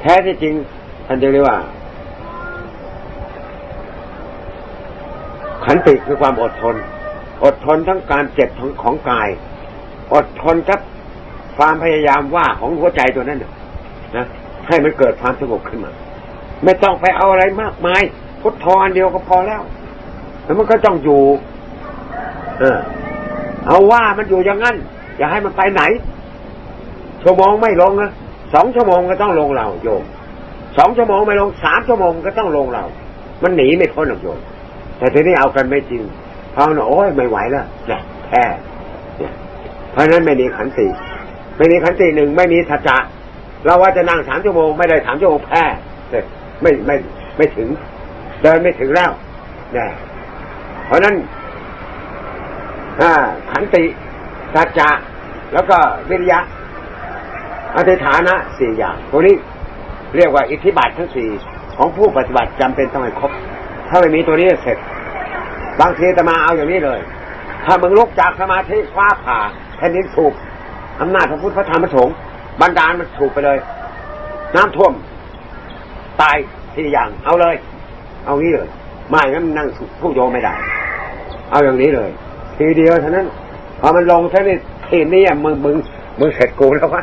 แท้ที่จริงท่านจะเรียกว่า ขันติคือความอดทน อดทนทั้งการเจ็บของของกาย อดทนกับความพยายามว่าของหัวใจตัวนั้นนะให้มันเกิดความสงบขึ้นมา ไม่ต้องไปเอาอะไรมากมายพุทธอันเดียวก็พอแล้ว แล้วมันก็ต้องอยู่ เออ เอาว่ามันอยู่อย่างนั้น อย่าให้มันไปไหน ชั่วโมงไม่ลงนะสองชั่วโมงก็ต้องลงเราโยมสองชั่วโมงไม่ลงสามชั่วโมงก็ต้องลงเรา มันหนีไม่พ้นหรอกโยมแต่ทีนี้เอากันไม่จริงเขาเนาะโอ้ยไม่ไหวแล้วเนี่ยแพ้เนี่ยเพราะนั้นไม่มีขันติไม่มีขันติหนึ่งไม่มีสัจจะเราว่าจะนั่งสามชั่วโมงไม่ได้สามชั่วโมงแพ้ไม่ไม่ไม่ถึง เดินไม่ถึงแล้วเนี่ย เพราะนั้นขันติสัจจะแล้วก็วิริยะอธิฐานะสี่อย่างตัวนี้เรียกว่าอิทธิบาททั้งสี่ของผู้ปฏิบัติจำเป็นต้องให้ครบ ถ้าไม่มีตัวนี้เสร็จ บางทีจะมาเอาอย่างนี้เลย ถ้ามึงลุกจากสมาธิคว้าผ่าแผ่นดินถูกอำนาจพระพุทธพระธรรมพระสงฆ์บรรดาลมันถูกไปเลย น้ำท่วม ตายทีอย่างเอาเลย เอางี้เลยไม่งั้นนั่งผู้โยไม่ได้ เอาอย่างนี้เลย ทีเดียวเท่านั้น พอมันลงแค่นี้ทีนี้มึงมึงมึงเสร็จกูแล้ววะ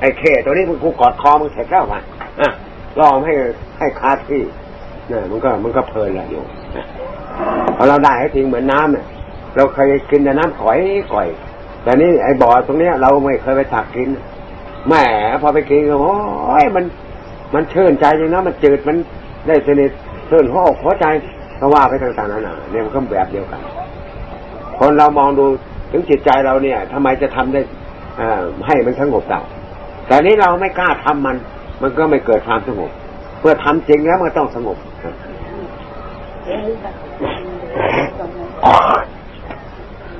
ไอ้เคตัวนี้มึงกูกอดคอมึงเสร็จแล้ววะอะลองให้ให้คาที่เนี่ยมันก็มันก็เพลินแหละอยู่พอเราได้ให้ทิ้งเหมือนน้ำเนี่ยเราเคยกินแต่น้ำก่อยก่อยแต่นี่ไอ้บ่อตรงเนี้ยเราไม่เคยไปตักกินแหมพอไปกินก็โอ้ยมัน มันเชิญใจจริงนะมันจืดมันได้สนิทเชิญหัวอกหัวใจก็ว่าไปต่างๆนานาเนี่ยมันก็แบบเดียวกัน คนเรามองดูถึงจิตใจเราเนี่ยทำไมจะทำได้ให้มันสงบได้แต่นี้เราไม่กล้าทำมัน มันก็ไม่เกิดความสงบเมื่อทำจริงแล้วมันต้องสงบ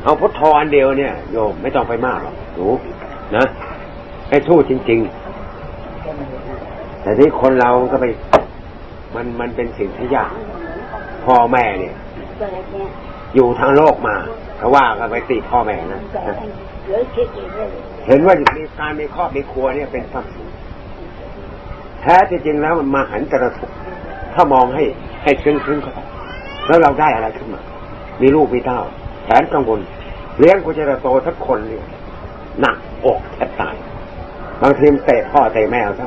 เอาพุทโธอันเดียวเนี่ยโยมไม่ต้องไปมากหรอกหนูนะให้ทู่จริง ๆ แต่ที่คนเราก็ไป มันมันเป็นสิ่งที่ยากพ่อแม่เนี่ย อยู่ทางโลกมา เขาว่าก็ไปติพ่อแม่นะเห็นว่ามีการมีครอบมีครัวเนี่ยเป็นความสุขแท้จริงแล้วมันมาหันกระทุกถ้ามองให้ให้ซึ้งซึ้งเขาแล้วเราได้อะไรขึ้นมา มีลูกมีเต้าแสนกังวลเลี้ยงกุจะโตทุกคนเนี่ยหนักอกแทบตายบางทีมเตะพ่อเตะแม่เอาซ้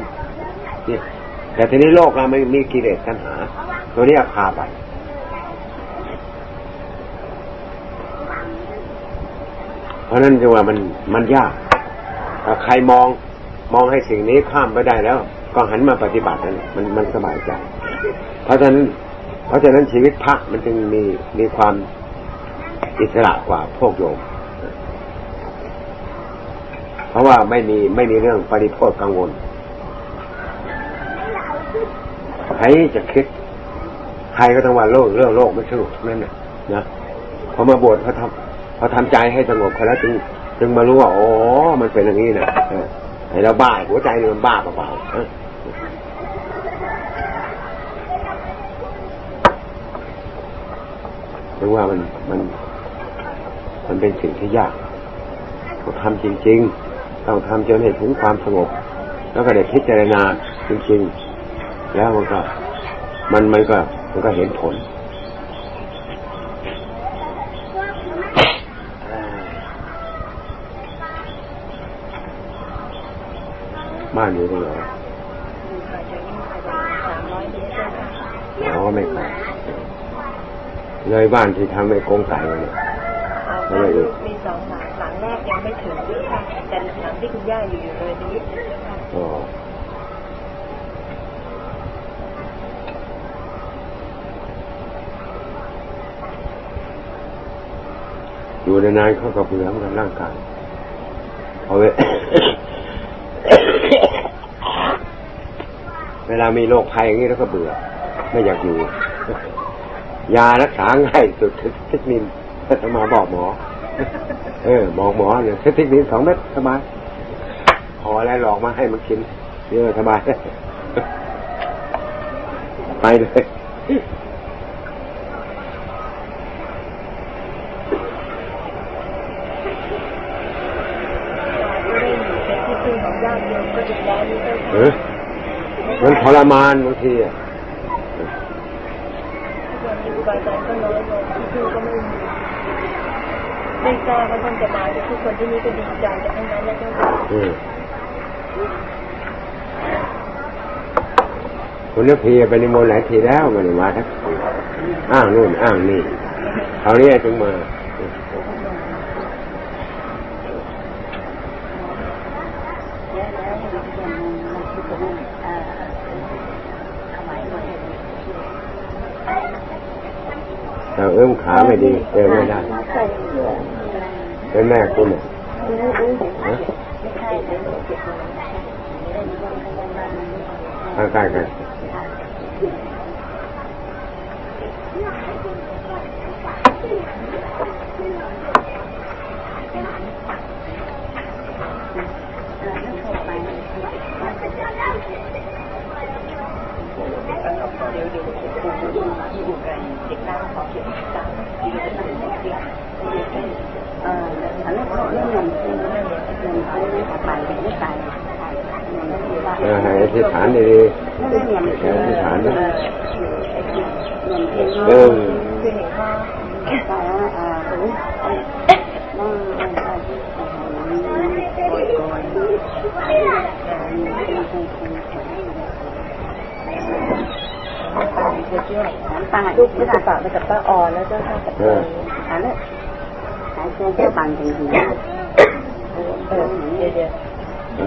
ำแต่ทีนี้โลกเราไม่มีกิเลสกันหา ตัวนี้พาไป เพราะนั้นจึงว่ามันมันยากถ้าใครมองมองให้สิ่งนี้ข้ามไปได้แล้ว ก็หันมาปฏิบัตินั่นมันมันสบายใจเพราะฉะนั้น เพราะฉะนั้นชีวิตพระมันจึงมีมีความอิสระกว่าพวกโยม เพราะว่าไม่มีไม่มีเรื่องปริโภคกังวลใครจะคิด ใครก็ต้องว่าโลกเรื่องโลกไม่สนุกนั่นนะนะพอมาบวชพอทำ พอทำใจให้สงบแล้วจึงจึงมารู้ว่าอ๋อมันเป็นอย่างนี้นะไอ้เราบ้าหัวใจมันบ้าเปล่าถึงว่ามันมันมันเป็นสิ่งที่ยากต้องทำจริง ๆ ต้องทำจนให้ถึงความสงบ แล้วก็ได้พิจารณาจริง ๆ แล้วมันก็ มันมันก็มันก็เห็นผล บ้านอยู่ตรงไหนอ๋อไม่ไกลเลยบ้านที่ทำในกงไก่เลยอะไรอีกมีสองหลังหลังแรกยังไม่ถึงค่ะแต่หลังที่คุณย่าอยู่อยู่เลยนี้อ๋ออยู่นานๆเขาก็เบื่อเหมือนกันร่างกายเอาไว้เว ลามีโรคภัยอย่างนี้แล้วก็เบื่อ ไม่อยากอยู่ ยารักษาง่ายสุดคือเทคนินจะมาบอกหมอ เออบอกหมอเนี่ยเทคนินสองเม็ดสบายขออะไรหลอกมาให้มันกินเยอะสบายไปเลยเออมันท รมานบางทีอะไม่ทราบว่าท่านจะมาทุกคนที่นี่ก็ดีใจแต่ทั้งนั้นแล้วเจ้าค่ะคุณนพีไปในมนหลายทีแล้วมาในวัดอ้างนู่นอ้างนี่เขาเนี้ยจึงมา เราเอื้อมขาไม่ดีเดินไม่ได้เป็นแม่คุณเนี่ยทางใกล้กันเออให้อธิษฐานดี chuyện học tập thì cái này cái ở lớp hội nó mình. Phải học bài. ตาน้ำตาลูกไม่ตาไปกับป้าอ่อนแล้วก็ให้กับเธอหาเลยหายเชื่อเชื่อฟังจริงๆเออเยวเดี๋ยวเ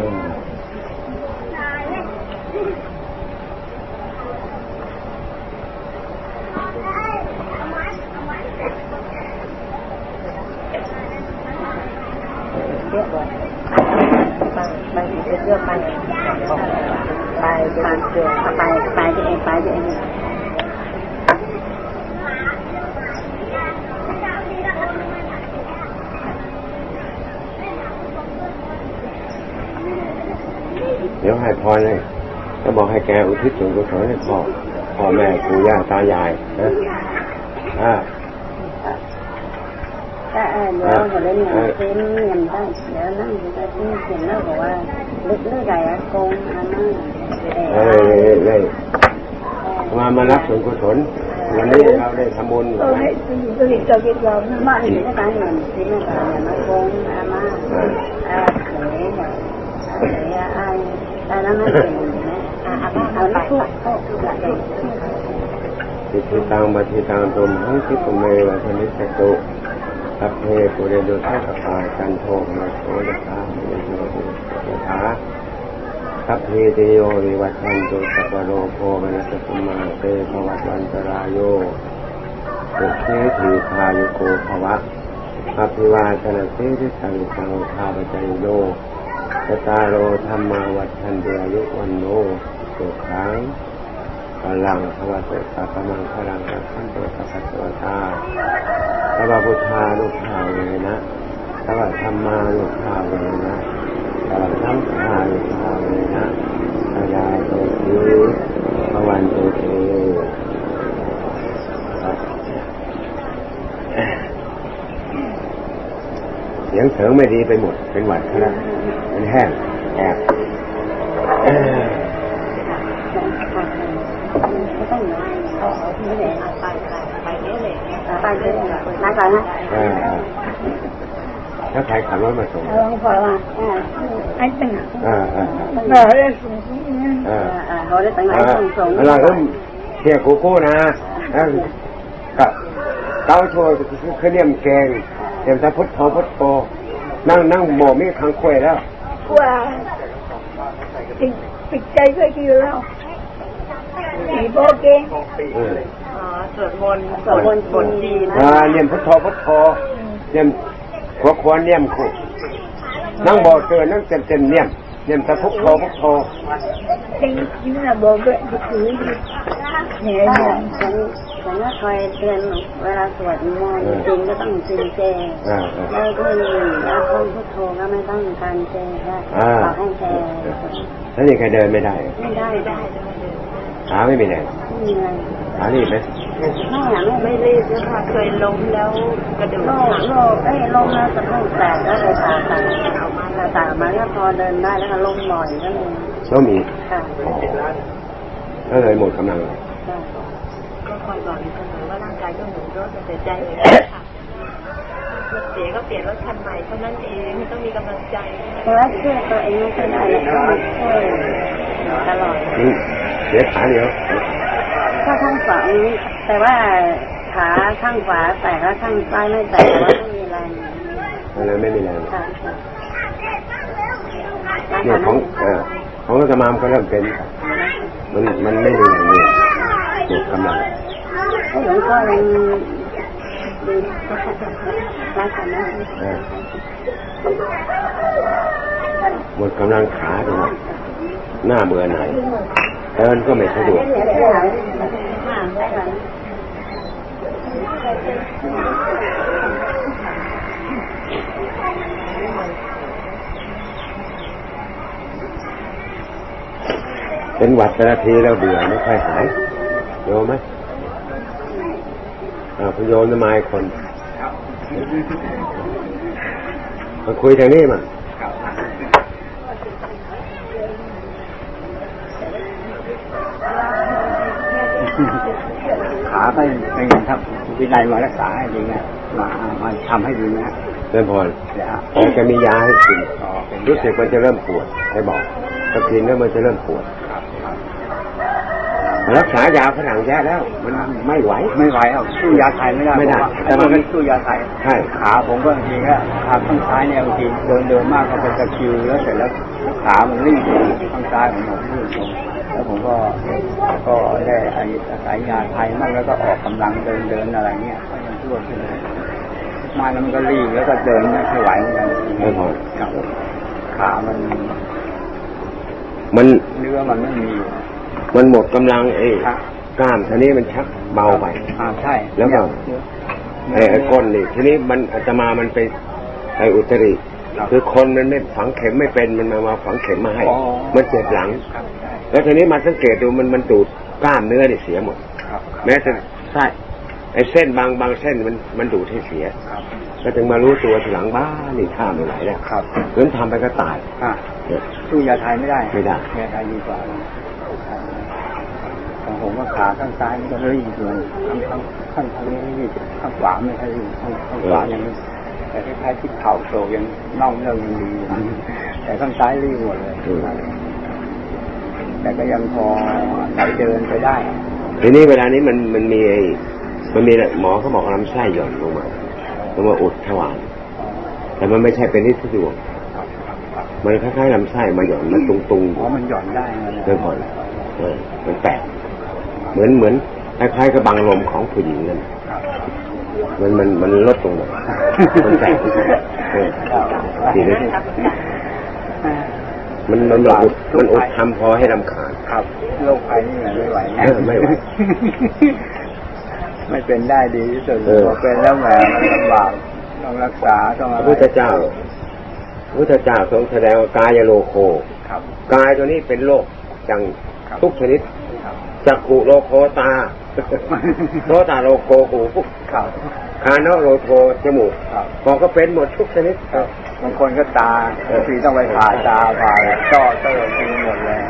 ยย เลือกไปไปไปไปไปเองไปเองเดี๋ยวให้พอเลยก็บอกให้แกอุทิศส่วนกุศลให้พ่อพ่อแม่ปู่ย่าตายายนะอ่าก็เออเดี๋ยวเขาเล่นงานเต้นเงินได้เดี๋ยวนั่งอยู่ก็เต้เสร็นแล้วบอกว่า ลึกเลือกใหญ่อะโกงอันนั้นเอ้ยเลยมามารับส่วนกุศลวันนี้เราได้ทำบุญก็ให้ซื้อซื้อจะกินเรามาถึงการเงินซื้อมาการเนี่ยมาโกงอามาอาเดี๋ยเนี่ยเดี๋ยวไอ้แต่นั้นไม่เป็นนะอาบ้าเอาลูกทุกทุกหลักเลยสิทธิตังบัติตังตุมหังคิปเมวะธนิสตุ สัพเพปุเรโยทัสปาจันโทมาโสยถาเมโยยะถาสัพเพเตโยวิวัชันตุสัพโรโคมนัสสมาเตภวัตวันตรายโยสุเขทีพายุโกภวะสัพพิวาชนะเสริสังสังฆาปจายโยสตาโรธรรมาวัชันเดอายุวันโนสุขัง พลังพระเสดสัพพมังพลังขันโตสัพพะตัวตาพระพุทธาลูกข่าวเลยนะพระธรรมาลูกข่าวเลยนะพระสังฆาลูกข่าวเลยนะพระยาโตทีพระวันโตเทเสียงเสริงไม่ดีไปหมด เป็นหวัดเขาแล้วมันแห้งแอบ ไม่ต้อง เอาเอาที่ไหนไปไปไปนี่เลยไปเลยมาก่อนนะเออเออถ้าใครขับรถมาส่งลองพอว่าไอ้ตึงออเออเออได้สูงสูงเนี่ยเออเออเขาได้ตั้งไอ้สูงเวลาเอิ่มเสียกูกู้นะเออกับเก้าโชว์คือเนียมแกงเตรียมถ้าพุทโธพุทโธนั่งนั่งโมมีขังควยแล้วว่าติดติดใจก็คือเรา สีโบเกเอออ๋อสวดมนต์สวดมนต์บทจีนอ่าเนียมพุทโธพุทโธเนียมขวบควรเนียมคู่นั่งบ่อเตือนนั่งเต็มเต็มเนียมเนียมถ้าพุทโธพุทโธจริงจริงนะบอกเลยคือเนี่ยเนี่ยฉันฉันก็คอยเตือนเวลาสวดมนต์จริงก็ต้องจริงเจอ่าอ่าแล้วก็แล้วคนพุทโธก็ไม่ต้องการเจก็บอกให้เจแล้วนี่ใครเดินไม่ได้ ไม่ได้ได้ ขาไม่มีแรงไม่มีอะไรขารีบไหมไม่อะไม่ไม่รีบนะคะเคยล้มแล้วกระดูกโรคโรคเอ้ยลมแล้วสะโพกแตกก็เลยผ่าตัดเอามาผ่าตัดมาก็พอเดินได้แล้วก็ลมบ่อยก็เลยก็มีค่ะก็เลยหมดกำลังก็คอยบอกอยู่เสมอว่าร่างกายก็หมุนรถแต่ใจเลยค่ะรถเสียก็เปลี่ยนรถคันใหม่เท่านั้นเองต้องมีกำลังใจแต่ว่าช่วยตัวเองไม่ค่อยได้แล้วต้องช่วยตลอดอืม เสียขาเดียวถ้าข้างสองแต่ว่าขาข้างขวาแตกแล้วข้างซ้ายไม่แตกแต่ว่าไม่มีแรงอะไรไม่มีแรงค่ะเนี่ยของเออของรัฐมามก็เริ่มเป็นมันมันไม่มีแรงเลยหมดกำลังให้หลวงพ่อยังดีรักกันนะเออหมดกำลังขาไปหมดหน้าเบื่อหน่าย เดินก็ไม่สะดวกเป็นหวัดแต่ละทีแล้วเบื่อไม่ค่อยหายโยมไหมอ่าคุณโยมทำไมคนมาคุยทางนี้มั้งขา ก็เป็นอย่างครับวินัยมารักษาให้ดีนะมามาทำให้ดีนะเริ่มพรนะฮะผมจะมียาให้กินอ๋อเป็นรู้สึกมันจะเริ่มปวดให้บอกถ้ากินแล้วมันจะเริ่มปวดครับครับรักษายาฝรั่งแย่แล้ว มันไม่ไหวไม่ไหวเอาสู้ยาไทยไม่ได้ไม่ได้แต่มันไม่สู้ยาไทยใช่ขาผมก็บางทีก็ขาข้างซ้ายเนี่ยบางทีเดินเดินมากก็เป็นตะคริวแล้วเสร็จแล้วขามันรีบข้างซ้ายของผมรีบลง แล้วผมก็ก็ได้อาศัยยาไทยมั่งแล้วก็ออกกำลังเดินเดินอะไรเงี้ยก็ยังช่วยขึ้นเลยมาแล้วมันก็รีบแล้วก็เดินไม่ไหวเหมือนกันไม่พอครับขามัน มันเนื้อมันไม่มีอยู่มันหมดกำลังเอ้ครับกล้ามทีนี้มันชักเบาไปอ่าใช่ แล้วก็เนื้อไอ้ไอ้ก้นนี่ทีนี้มันอาตมามันไปไอ้อุตริครับคือคนมันไม่ฝังเข็มไม่เป็นมันมามาฝังเข็มมาให้อ๋อมันเจ็บหลังครับใช่ แล้วทีนี้มาสังเกตดูมันมันดูดกล้ามเนื้อนี่เสียหมดครับแม้แต่ใช่ไอ้เส้นบางบางเส้นมันมันดูดให้เสียครับแล้วถึงมารู้ตัวทีหลังบ้านี่ท่าไม่ไหวแล้วครับเริ่มทำไปก็ตายอะเนี่ยสู้ยาไทยไม่ได้ ไม่ได้ยาไทยดีกว่าของผมว่าขาข้างซ้ายมันก็รีบเลยข้างข้างข้างทางนี้รีบข้างขวาไม่ค่อยรีบข้างข้างขวายังไม่แต่คล้ายๆที่เข่าโตกยังน่องเริ่มยังดีอยู่แต่ข้างซ้ายรีบหมดเลย แต่ก็ยังพอไหลเดินไปได้ทีนี้เวลานี้มันมันมีไอ้มันมีหมอเขาบอกลำไส้หย่อนลงมาลงมาอุดทวารแต่มันไม่ใช่เป็นที่สะดวกมันคล้ายๆลำไส้มาหย่อนมันตุงๆออ๋อยู่มันหย่อนได้นะเรื่องผ่อนเออมันแปลกเหมือนเหมือนคล้ายๆกับบังลมของผู้หญิงนั่นมันมันมันลดลงมามันแปลกเออทีนี้มัน มันมันอุดมันอุดทำพอให้ลำคาญครับโรคภัยนี่ไม่ไหวเออไม่ไหวไม่เป็นได้ดีที่สุดเออพอเป็นแล้วแหมมันลำบากต้องรักษาต้องพอะระไรพุทธเจ้าพระพุทธเจ้าทรงแสดงว่ากายโลโคครับกายตัวนี้เป็นโรคอย่างครับทุกชนิดครับจักขุโลโคตาโสตาโลโคหูครับคานะโลโทจมูกครับพอก็เป็นหมดทุกชนิดครับ บางคนก็ตาบางทีต้องไปผ่าตาผ่าต้อเต้อทิ้งหมดเลย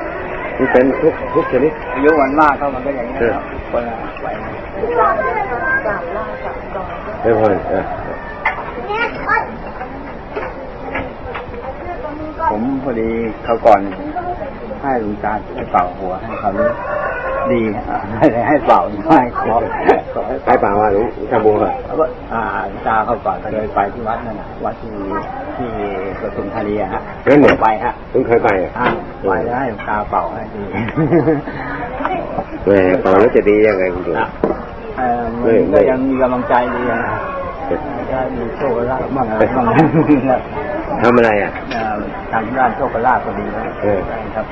มันเป็นทุกทุกชนิดอายุมันมากเข้ามันก็อย่างนี้ยครับคนละไปกราบกราบล่ากราบก่อนไม่พอเออผมพอดีเขาก่อนให้ลุงตาไปเป่าหัวให้เขานี้ ดีอะให้ให้เป่าไม่ขอขอให้ไปเปล่าว่าหลวงตาบัวอะแล้วก็อ่าตาเขาก่อนเคยไปที่วัดนั่นน่ะวัดที่ที่ปทุมธานีอะฮะนั่นเหรอไปฮะเพิ่งเคยไปอะอ่าไปแล้วให้ตาเป่าให้ดีแหมเปล่าแล้วจะดียังไงคุณดูอะเอ่อมันก็ยังมีกำลังใจดีอะได้มีโชคลาภบ้างอะไรบ้างทำอะไรอะเอ่อทางด้านโชคลาภก็ดีนะเออใช่ครับ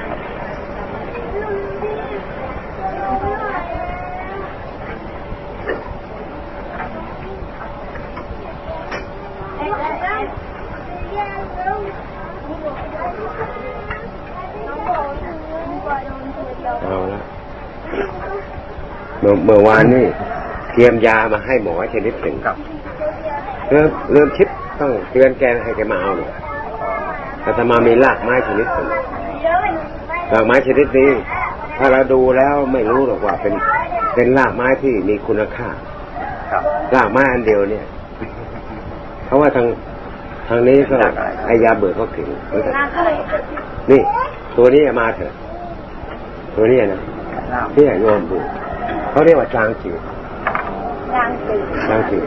เอาละเมื่อเมื่อวานนี่เตรียมยามาให้หมอชนิดหนึ่งครับ เริ่มเริ่มคิดต้องเตือนแกให้แกมาเอาหน่อยอาตมามีรากไม้ชนิดหนึ่งรากไม้ชนิดนี้ ถ้าเราดูแล้วไม่รู้หรอกว่าเป็นเป็นรากไม้ที่มีคุณค่าครับรากไม้อันเดียวเนี่ย เพราะว่าทางทางนี้ก็ไอยาเบื่อก็ถึงเหมือนกันนี่ตัวนี้มาเถอะ ตัวนี้นะลาภที่โยมดูเขาเรียกว่าจางจืดจางจืดจางจืด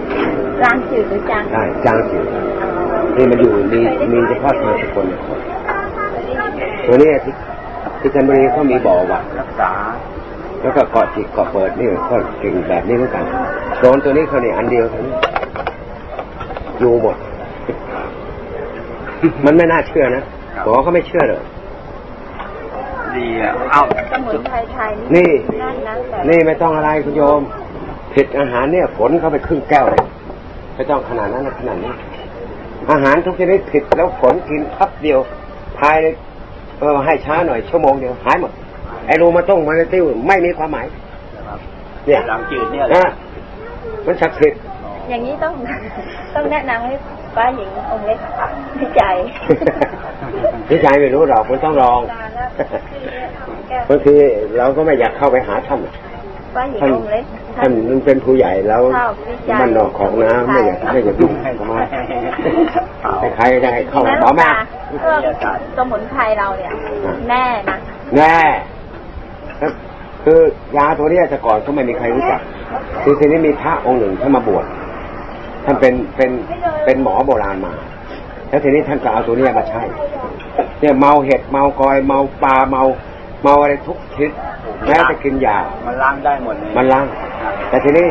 จางจืดหรือจางใช่จางจืดนี่มันอยู่มีมีเฉพาะทางสกลนครตัวนี้ที่ที่จันทบุรีเขามีบ่อว่ะรักษา แล้วก็เกาะจิกเกาะเปิดนี่ก็เก่งแบบนี้เหมือนกันโซนตัวนี้เขาเนี่ยอันเดียวเท่า นี้อยู่หมด มันไม่น่าเชื่อนะหมอเขาไม่เชื่อเลยดีอะเอ้าสมุนไพรไทยนี่นั่นนะแต่นี่ไม่ต้องอะไรคุณโยมผิดอาหารเนี่ยฝนเข้าไปครึ่งแก้วเลยไม่ต้องขนาดนั้นนะขนาดนี้ อาหารทุกชนิดผิดแล้วฝนกินพับเดียว ภายในเออให้ช้าหน่อยชั่วโมงเดียวหายหมดไอ้รูมาต้งมาในติ้วไม่มีความหมายเนี่ยหลังจืดเนี่ยนะมันศักดิ์สิทธิ์ อย่างนี้ต้องต้องแนะนำให้ป้าหญิงองค์เล็กวิจัยพี่ชายไม่รู้หรอกมันต้องลองนานแล้วคือแก้วบางทีเราก็ไม่อยากเข้าไปหาท่านหรอกป้าหญิงท่านองค์เล็กท่านมันเป็นผู้ใหญ่แล้วชอบวิจัยมันนอกของน้ำไม่อยากไม่อยากยุ่งทำไมใครๆได้เข้าแม่ขอแม่เพื่อสมุนไพรเราเนี่ยแน่นะแน่คือยาตัวเนี้ยแต่ก่อนก็ไม่มีใครรู้จักคือทีนี้มีพระองค์หนึ่งท่านมาบวช ท่านเป็นเป็นเป็นหมอโบราณมา แล้วทีนี้ท่านก็เอาตัวเนี้ยมาใช้เนี่ยเมาเห็ดเมากอยเมาปลาเมาเมาอะไรทุกชนิดแม้จะกินยา มันล้างได้หมดเลยมันล้าง แต่ทีนี้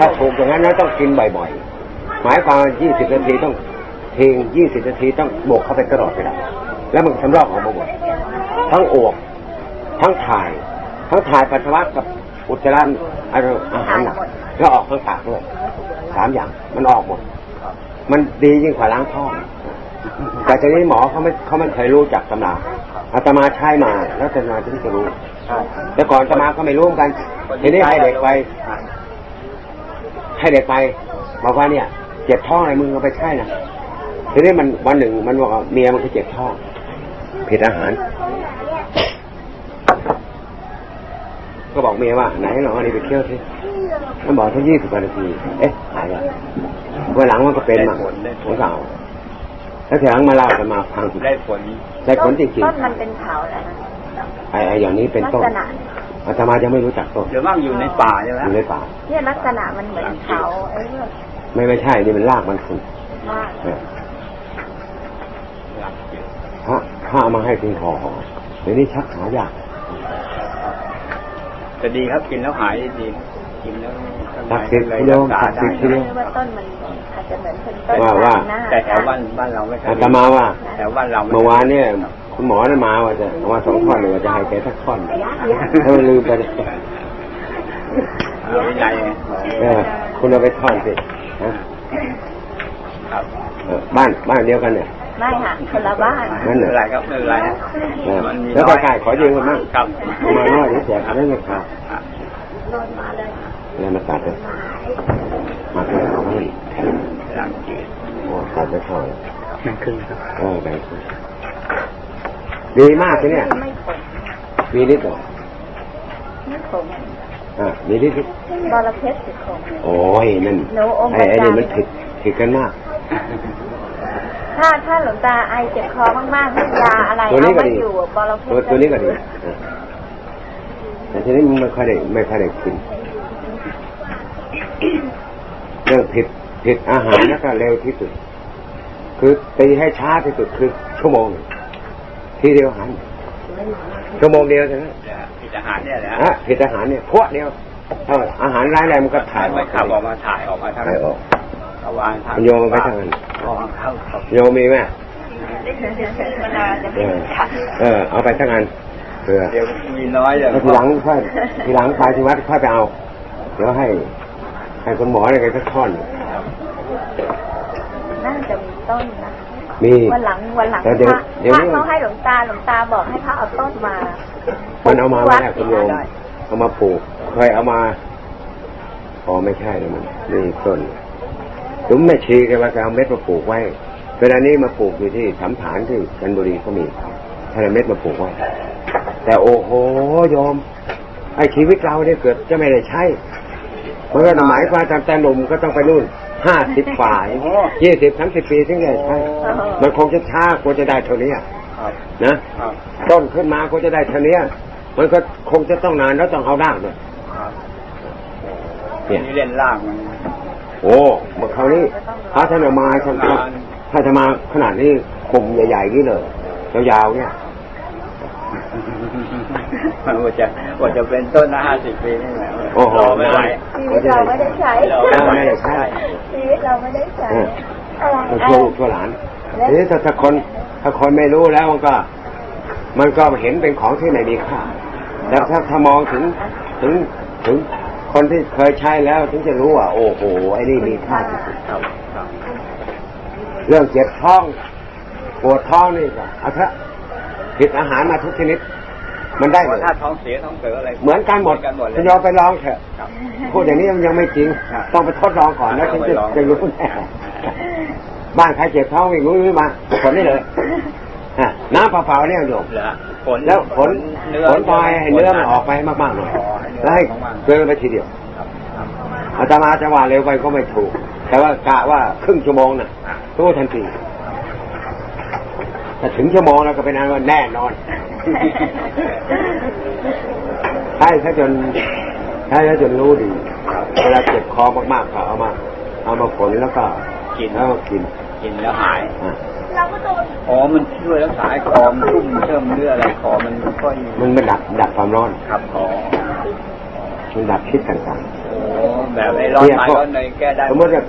ถ้าถูกอย่างนั้นแล้วต้องกินบ่อยๆ หมายความว่า20นาทีต้องทิ้ง20นาทีต้องบวกเข้าไปตลอดเวลาแล้วมันสำรอกออกมาหมดทั้งอวก ทั้งถ่าย ทั้งถ่ายปัสสาวะกับอุจจาระอาหารหนักแล้วออกทั้งปากด้วย สามอย่าง มันออกหมด มันดียิ่งกว่าล้างท้องแต่ทีนี้หมอเขาไม่เขาไม่เคยรู้จักตำราอาตมาใช้มา แล้วอาตมาถึงจะรู้แต่ก่อนอาตมาก็ไม่รู้กันทีนี้ให้เด็กไป ให้เด็กไปบอกว่าเนี่ย เจ็บท้องอะไรมึงเอาไปใช่นะทีนี้มันวันหนึ่งมันบอกเมียมันก็เจ็บท้องผิดอาหาร ก็บอกเมียว่าไหนลออันนี้ไปเที่ยว สิมันบอกทั้งยี่สิบนาที เอ๊ะหายแล้ววันหลังมันก็เป็นมาของเก่าแล้วทีหลังมาเล่าจะมาฟังได้ผลได้ผลจริงต้นมันเป็นเขาแหละๆไอ้ไอ้อย่างนี้เป็นลักต้นษณะอาตมายังไม่รู้จักต้นเดี๋ยวมั่งอยู่ในป่าใช่ไหมอยู่ในป่าเนี่ยลักษณะมันเหมือนเขาไอ้เรื่องไม่ไม่ใช่นี่มันรากมันขุดมากเออพระพระเอามาให้เป็นห่อห่อเดี๋ยวนี้ชักหายากจะดีครับกินแล้วหายดี กินแล้วศักดิ์สิทธิ์โยมศักดิ์สิทธิ์ที่โยมว่าต้นมันอาจจะเหมือนเป็นต้นว่าว่าหน้าแต่แถวบ้านบ้านเราไม่เคยอาตมาว่าแถวบ้านเราไเมื่อวานเนี่ยคุณหมอนั่นมาว่าจะเอามาสองท่อนเลยว่าจะให้แกสักท่อนถ้ามันลืมไปเลยเอาวินัยไงเออคุณเอาไปท่อนสิฮะครับเออบ้านบ้านเดียวกันเนี่ยไม่ค่ะคนละบ้านนั่นไม่เหรเป็นไรอครับไม่เป็นไรฮะเออมันมีแล้วน้อยใกล้ๆขอยืมกันมั่งครับเอามาน้อยเดี๋ยวแจกอะไรไม่ขาดอะ แล้วมาตัดเลยมาตัดเอาให้แทนล้างจืดโอ้ตัดไปเท่าไหร่นั่นครึ่งครับเออแบ่งครึ่งดีมากเลยเนี่ยไม่ขมมีฤทธิ์เหรอไม่ขมอ่ามีฤทธิ์บอระเพ็ดสิขมโอ้ยนั่นหนูอมไอ้ไอ้นี่ประจำมันผิดผิดกันมากถ้าถ้าหลวงตาไอเจ็บคอมากๆยาอะไรตัวนี้เอาก็ไม่ดีอยู่บอระเพ็ดตัวตัวนี้ก็ดีอะแต่ทีนี้มันไม่ค่อยได้ไม่ค่อยได้กิน เรื่องผิดผิดอาหารแล้วก็เร็วที่สุด คือตีให้ช้าที่สุดคือชั่วโมงหนึ่งทีเดียวหันชั่วโมงเดียวใช่ไหมผิดอาหารเนี่ยแหละฮะผิดอาหารเนี่ยพวกเดียวถ้าอาหารร้ายแรงมันก็ถ่ายไม่ขับออกมาถ่ายออกมาทางถ่ายออกเอาวางทางมันโยมไปทางนั้นอ๋อครับครับโยมมีไหมเออเออ เอาไปทั้งอันเผื่อเดี๋ยวมีน้อยเดี๋ยวแล้วทีหลังค่อยทีหลังไปที่วัดค่อยไปเอา เดี๋ยวให้ ให้คุณหมออะไรกันสักท่อนน่าจะมีต้นนะมีวันหลังวันหลังแต่พเดี๋ยวระเดี๋ยวพระนี้เขาให้หลวงตาหลวงตาบอกให้พระเอาต้นมา มันเอามาไม่ได้คุณโยมวัดเอามาปลูกเคยเอามาอ๋อไม่ใช่เลยมันนี่ต้นถึงแม่ชีแกว่าแกเอาเม็ดมาปลูกไว้เวลานี้มาปลูกอยู่ที่สัมผานที่จันทบุรีก็มีถ้าเอาเม็ดมาปลูกไว้แต่โอ้โหโยมไอ้ชีวิตเราเนี่ยเกิดจะไม่ได้ใช้ มันก็หมายความจำแต่หนุ่มก็ต้องไปนู่นห้าสิบฝ่ายยี่สิบสามสิบปีถึงจะได้ใช้มันคงจะช้ากว่าจะได้เท่านี้อะครับนะครับต้นขึ้นมาก็จะได้เท่านี้มันก็คงจะต้องนานแล้วต้องเอารากด้วยครับเนี่ยนี่เล่นล่างมันโอ้เมื่อคราวนี้ถ้าท่านเอามาท่านก็ถ้าจะมาขนาดนี้คมใหญ่ๆนี่เลยยาวๆเนี่ย ว่าจะว่าจะเป็นต้นละห้าสิบปีนี่แหละโอ้โหรอไม่ไหวชีวิตเราไม่ได้ใช้เราไม่ได้ใช้ชีวิตเราไม่ได้ใช้เออต้องช่วยลูกช่วยหลานทีนี้ถ้าถ้าคนถ้าคนไม่รู้แล้วมันก็ มันก็เห็นเป็นของที่ไม่มีค่าแต่ถ้าถ้ามองถึงถึงถึงคนที่เคยใช้แล้วถึงจะรู้ว่าโอ้โหไอ้นี่มีค่าที่สุดครับครับเรื่องเจ็บท้องปวดท้องนี่ก็เอาเถอะผิดอาหารมาทุกชนิด มันได้หมดถ้าท้องเสียท้องเสียอะไร เหมือนกันหมดกันหมดเลคุณยยอมไปลองเถอะครับพูดอย่างนี้มันยังไม่จริงครับต้องไปทดลองก่อนแล้วถึงจะต้องไปลองจะรู้แน่บ้านใครเจ็บท้องวิ่งรู้นมาผลนี่เลยฮะน้ำเปล่าๆเนี่ยโยมเหรอผลแล้วผลเนื้อผลพลอยให้เนื้อมันออกไปมากๆหน่อยอ๋อให้เนื้อแล้วให้เดินไปทีเดียวอาตมาจะว่าเร็วไปก็ไม่ถูก แต่ว่ากะว่าครึ่งชั่วโมงน่ะรู้ทันที ถ้าถึงชั่วโมงแล้วก็เป็นอันว่าแน่นอนใช่ถ้าจนใช่ถ้าจนรู้ดีเวลาเจ็บคอมากๆก็เอามา เอามาผลแล้วก็กินแล้วก็กิน กินแล้วหายอะอ๋อมันช่วยรักษาให้คอมันชุ่มเชื่อมเลือดอะไรคอมันไม่ค่อยมันไม่ดับดับความร้อนครับคอมันดับพิษต่างโอ้แบบไอ้ร้อนไม้ร้อนเนยแก้ได้ๆสมมติว่า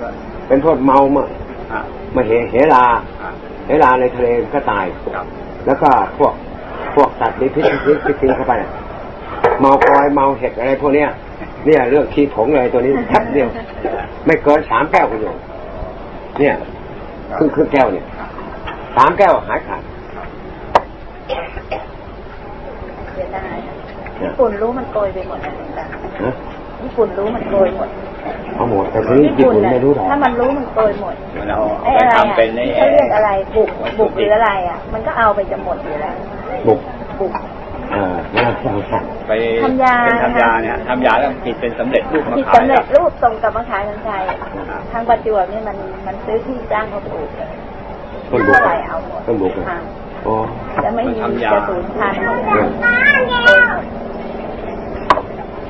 เป็นโทษเมามาอะมาเหเหลาอะ เหลาในทะเลก็ตายครับแล้วก็พวกพวกสัตว์มีพิษพิษพิษกินเข้าไปน่ะเมาปลอยเมาเห็ดอะไรพวกเนี้ยเนี่ยเรื่องขี้ผงเลยตัวนี้แทบเดียว ไม่เกินสามแก้วคุณโยมเนี่ยครึ่งครึ่งแก้วเนี่ยสามแก้วหายขาดเสียดายญี่ปุ่นรู้มันโกยไปหมดนะหลวงตานะญี่ปุ่นรู้มันโกยหมด เอาหมดแต่ทีนี้ญี่ปุ่นน่ะไม่รู้หรอกถ้ามันรู้มันโกยหมดเราไอ้ไปอะไรอะทำเป็นไอ้เขาเรียกอะไรบุกบุกหรืออะไรอะ มันก็เอาไปจะหมดอยู่แล้วบุกบุกเอ่อน่าสงสารไปทำยาเป็นทำยาเนี่ยทำยาแล้วผิดเป็นสำเร็จรูปมาผิดขายสำเร็จรูปส่งกลับมาขายทางไทยทางประจวบนี่มันมันซื้อที่จ้างเขาปลูกต้นบุกเท่าไหร่เอาหมดต้นบุกอะค่ะอ๋อจะไม่มีจะสูญพันธุ์หมด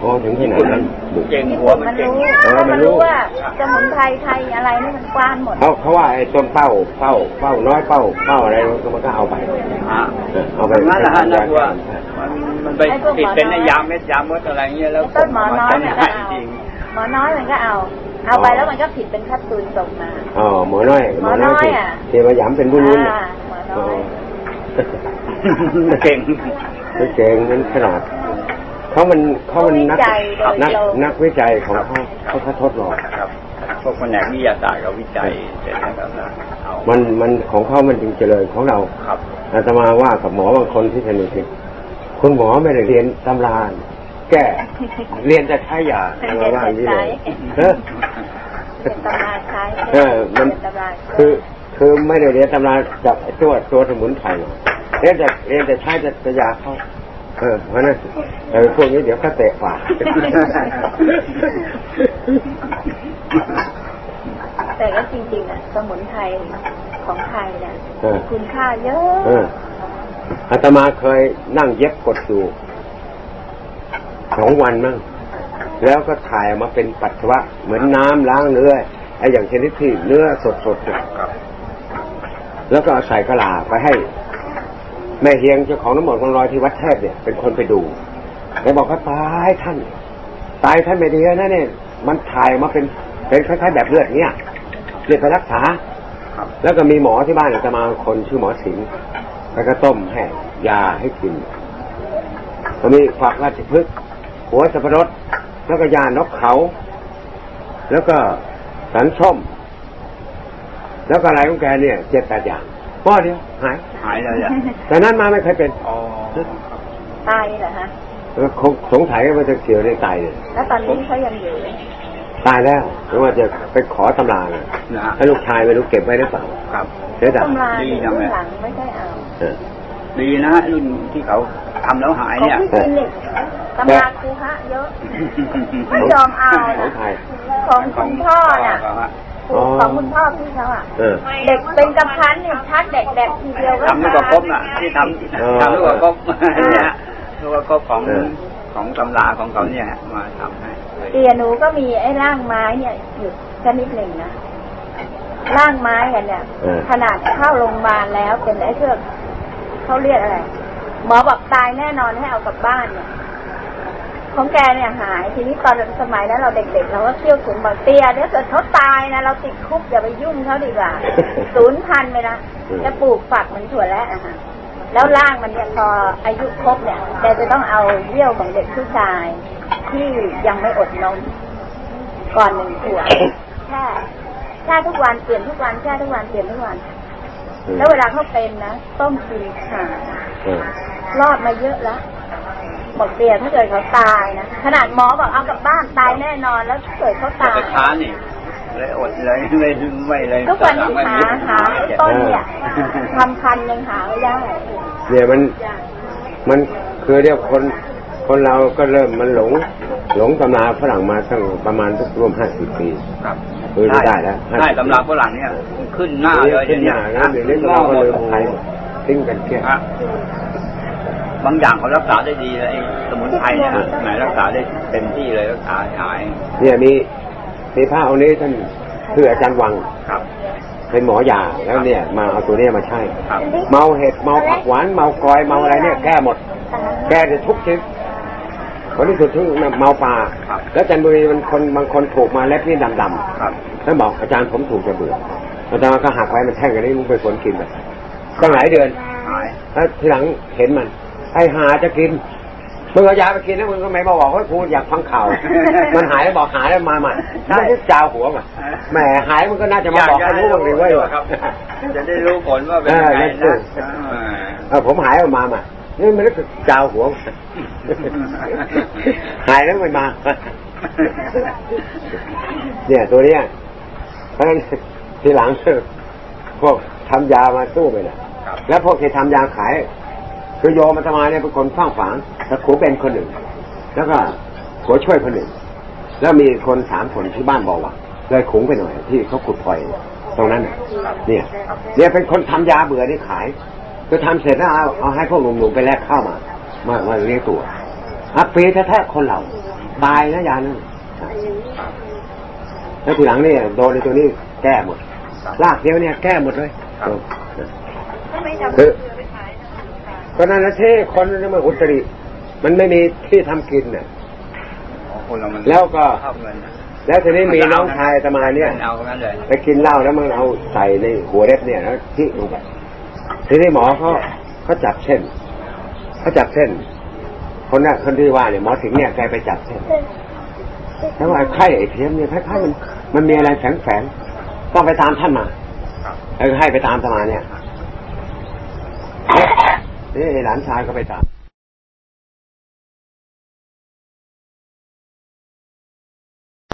โอ้ถึงที่ไหนนั้นบุกเก่งญี่หัวปุ่นมัมันนเก่งรู้เออมันมันรู้รู้ว่าสมุนไพรไทยอะไรนี่มันกว้านหมดเขาเขาว่าไอ้ต้นเป้าเป้าเป้าน้อยเป้าเป้าอะไรมันก็เอาไปอะเออเอาไปงั้นแหละฮะนะว่ามันมันไปผิดเป็นไอ้ยาเม็ดยาเม็ดอะไรเงี้ยแล้วไอ้ต้นหมอน้อยมันก็จำได้เอาจริงหมอน้อยมันก็เอา เอาไปแล้วมันก็ผิดเป็นแคปซูลส่งมาอ๋อหมอน้อยหมอน้อยที่อะที่มาย้ำเป็นผู้นู้นอ่าหมอน้อยเก่งไม่เก่งมันขนาด เขามันเขามันนักวิจัยโดยนักตรงนักวิจัยของเขาเขาเขาทดลองครับพวกแผนกวิทยาศาสตร์กับวิจัยเสร็จแล้วก็เอามันมันของเขามันจึงเจริญของเราครับอาตมาว่ากับหมอบางคนที่สนิทกันคุณหมอไม่ได้เรียนตำราแก้เรียนแต่ใช้ยาอาตมาว่าอย่างนี้เลยเออเป็นตำราใช้เออมันเป็นตำราคือคือไม่ได้เรียนตำราจับไอ้ตัวตัวสมุนไพรหรอกเรียนแต่เรียนแต่ใช้แต่แต่ยาเขา เออเพราะนั้นเออพวกนี้เดี๋ยวก็เตะปากแต่ก็จริงๆอะสมุนไพรของไทยเนี่ยเออคุณค่าเยอะเอออาตมาเคยนั่งเย็บกดอยู่สองวันมั่งแล้วก็ถ่ายออกมาเป็นปัสสาวะ เหมือนน้ำล้างเนื้อไอ้อย่างชนิดที่เนื้อสดๆน่ะแล้วก็เอาใส่กระลาไปให้ แม่เฮียงเจ้าของน้ำหมนต์ของลอยที่วัดเทพเนี่ย เป็นคนไปดูแล้วบอกว่าตายท่าน ตายท่านไม่ดีนะเนี่ย มันถ่ายมาเป็นเป็นคล้ายๆแบบเลือดเนี้ยเรียกไปรักษาแล้วก็มีหมอที่บ้านอาตมาคนชื่อหมอสิงห์แล้วก็ต้มให้ยาให้กินก็มีฝักราชพฤกษ์หัวสับปะรดแล้วก็ยานกเขา แล้วก็สันส้ม แล้วก็อะไรของแกเนี่ยเจ็ดแปดอย่าง ป้อเดียวหายหายเลยอะแต่นั้นมาไม่เคยเป็นอ๋อตายเหรอฮะแล้วคงสงสัยว่ามันจะเกี่ยวในตายเนี่ยแล้วตอนนี้เขายังอยู่ไหมตายแล้วหรือว่าจะไปขอตำราน่ะนะฮะให้ลูกชายไม่รู้เก็บไว้หรือเปล่าครับเสียดายตำราดีเนี่ยจังเลยรุ่นหลังไม่ใช่เอาเออดีนะรุ่นที่เขาทำแล้วหายของเนี่ยพี่คลินิกตำราครูฮะเยอะไม่ยอมเอาขอนะงไทยของคุณพ่อน่ะอ๋อ ของคุณพ่อพี่เขาอะเออเด็กเป็นกำพันเนี่ยชักเด็กแดกทีเดียวก็ทำลูกประคบน่ะที่ทเออำทำลูกประคบเนี่ยลูกประคบของเออของตำราของเขาเนี่ยมาทำให้เตียหนูก็มีไอ้ร่างไม้เนี่ยอยู่ชนิดหนึ่งนะร่างไม้กันเนี่ยเออขนาดเข้าโรงพยาบาลแล้วเป็นไอ้เครื่องเขาเรียกอะไรหมอบอกตายแน่นอนให้เอากลับบ้านเนี่ย ของแกเนี่ยหาย ทีนี้ตอนสมัยนั้นเราเด็กๆเราก็เที่ยวขุนบอกเตียเดี๋ยวเกิดเขาตายนะเราติดคุกอย่าไปยุ่งเขาดีกว่าศูนย์พันไปนะอืมจะปลูกฝักเหมือนถั่วแล้วอะค่ะแล้วร่างมันเนี่ยพออายุครบเนี่ยแกจะต้องเอาเยี่ยวของเด็กผู้ชายที่ยังไม่อดนมก่อนหนึ่งขวดแช่แช่ทุกวันเปลี่ยนทุกวันแช่ทุกวันเปลี่ยนทุกวัน แล้วเวลาเขาเป็นนะต้มกินขาเออรอดมาเยอะแล้ว บอกเตียถ้าเกิดเขาตายนะขนาดหมอบอกเอากลับบ้านตายแน่นอนแล้วถ้าเกิดเขาแต่ตายไปช้านี่เลยอดเลยไม่ไม่เลยทุกวันนี้หาหาไอ้ต้นเนี่ยทำพันธุ์ยังหาไม่ได้เนี่ยมันมันคือเรียกคนคนเราก็เริ่มมันหลง หลงตำราฝรั่งมาตั้งประมาณสักร่วมห้าสิบปีครับเออไม่ได้แล้วใช่ตำราฝรั่งเนี่ยขึ้นหน้าเลยขึ้นหน้านะเดี๋ยวนี้เราก็เลยไทยทิ้งกันเกลี้ยงฮะ บางอย่างเขารักษาได้ดีเลยไอ้สมุนไพรเนี่ยฮะไหนรักษาได้เต็มที่เลยรักษาหาย เนี่ยมีมีพระองค์นี้ท่านคืออาจารย์วังครับเป็นหมอยาแล้วเนี่ย มาเอาตัวเนี้ยมาใช้ครับเมาเห็ดเมาผักหวานเมากอยเมาอะไรเนี่ยแก้หมด แก้ได้ทุกชนิดคนที่สุดที่เมาปลาครับแล้วจันทบุรีมันคนบางคนถูกมาเล็บนี่ดำๆครับแล้วบอกอาจารย์ผมถูกจะเบื่ออาจารย์ก็หักไว้มันแท่งกันนี้มึงไปฝนกินแบบตั้งหลายเดือนหายแล้วทีหลังเห็นมัน ไอ้หาจะกินมึงเอายาไปกินแล้วมึงก็ไม่มาบอกว่ากูอยากฟังข่าว มันหายแล้วบอกหายแล้วมาใหม่ไม่ได้จาวหัวมาแหมหายมันก็น่าจะมาบอกให้รู้บ้างดีเว้ยครับจะได้รู้ผลว่าเป็นยังไงเออนะอ่าเออผมหายออกมาใหม่นี่มันก็จาวหัวมาหายแล้วไม่มา เนี่ยตัวเนี้ยเพราะฉะนั้นทีหลังพวกทำยามาสู้ไปน่ะครับแล้วพวกที่ทำยาขาย คือโยมมาตมาเนี่ยเป็นคนฟังฝางแต่ขูเป็นคนหนึ่ง แล้วก็หัวช่วยคนหนึ่ง แล้วมีคนสามคนที่บ้านบอกว่าเลยขุงไปหน่อย ที่เขาขุดพลอยตรงนั้นน่ะเนี่ย เนี่ยเป็นคนทำยาเบื่อนี่ขายคือทำเสร็จแล้วเอาเอาให้พวกหนุ่มๆไปแลกข้าวมา มามาเลี้ยงตัวอัปีแท้ๆคนเราตายนะยานั้นแล้วทีหลังเนี่ยโดนในตัวนี้แก้หมดลากเดียวเนี่ยแก้หมดเลยคือ ก็นั่นนะที่คนนี่มันอุตริ มันไม่มีที่ทำกินเนี่ยคนเรามันแล้วก็ชอบเงินนะแล้วทีนี้มีน้องชายอาตมาเนี่ยเอางั้นเลยไปกินเหล้าแล้วมันเอาใส่ในหัวเล็บเนี่ยแล้วที่ลงไปทีนี้หมอเขาเขาจับเส้นเขาจับเส้น คนน่ะคนที่ว่าเนี่ยหมอถึงเนี่ยแกไปจับเส้นแล้วว่าไข้ไอ้เพี้ยมเนี่ยคล้ายๆมันมันมีอะไรแฝงๆต้องไปตามท่านมาครับเออให้ไปตามตมาเนี่ย นี่ไอ้หลานชายก็ไปตาม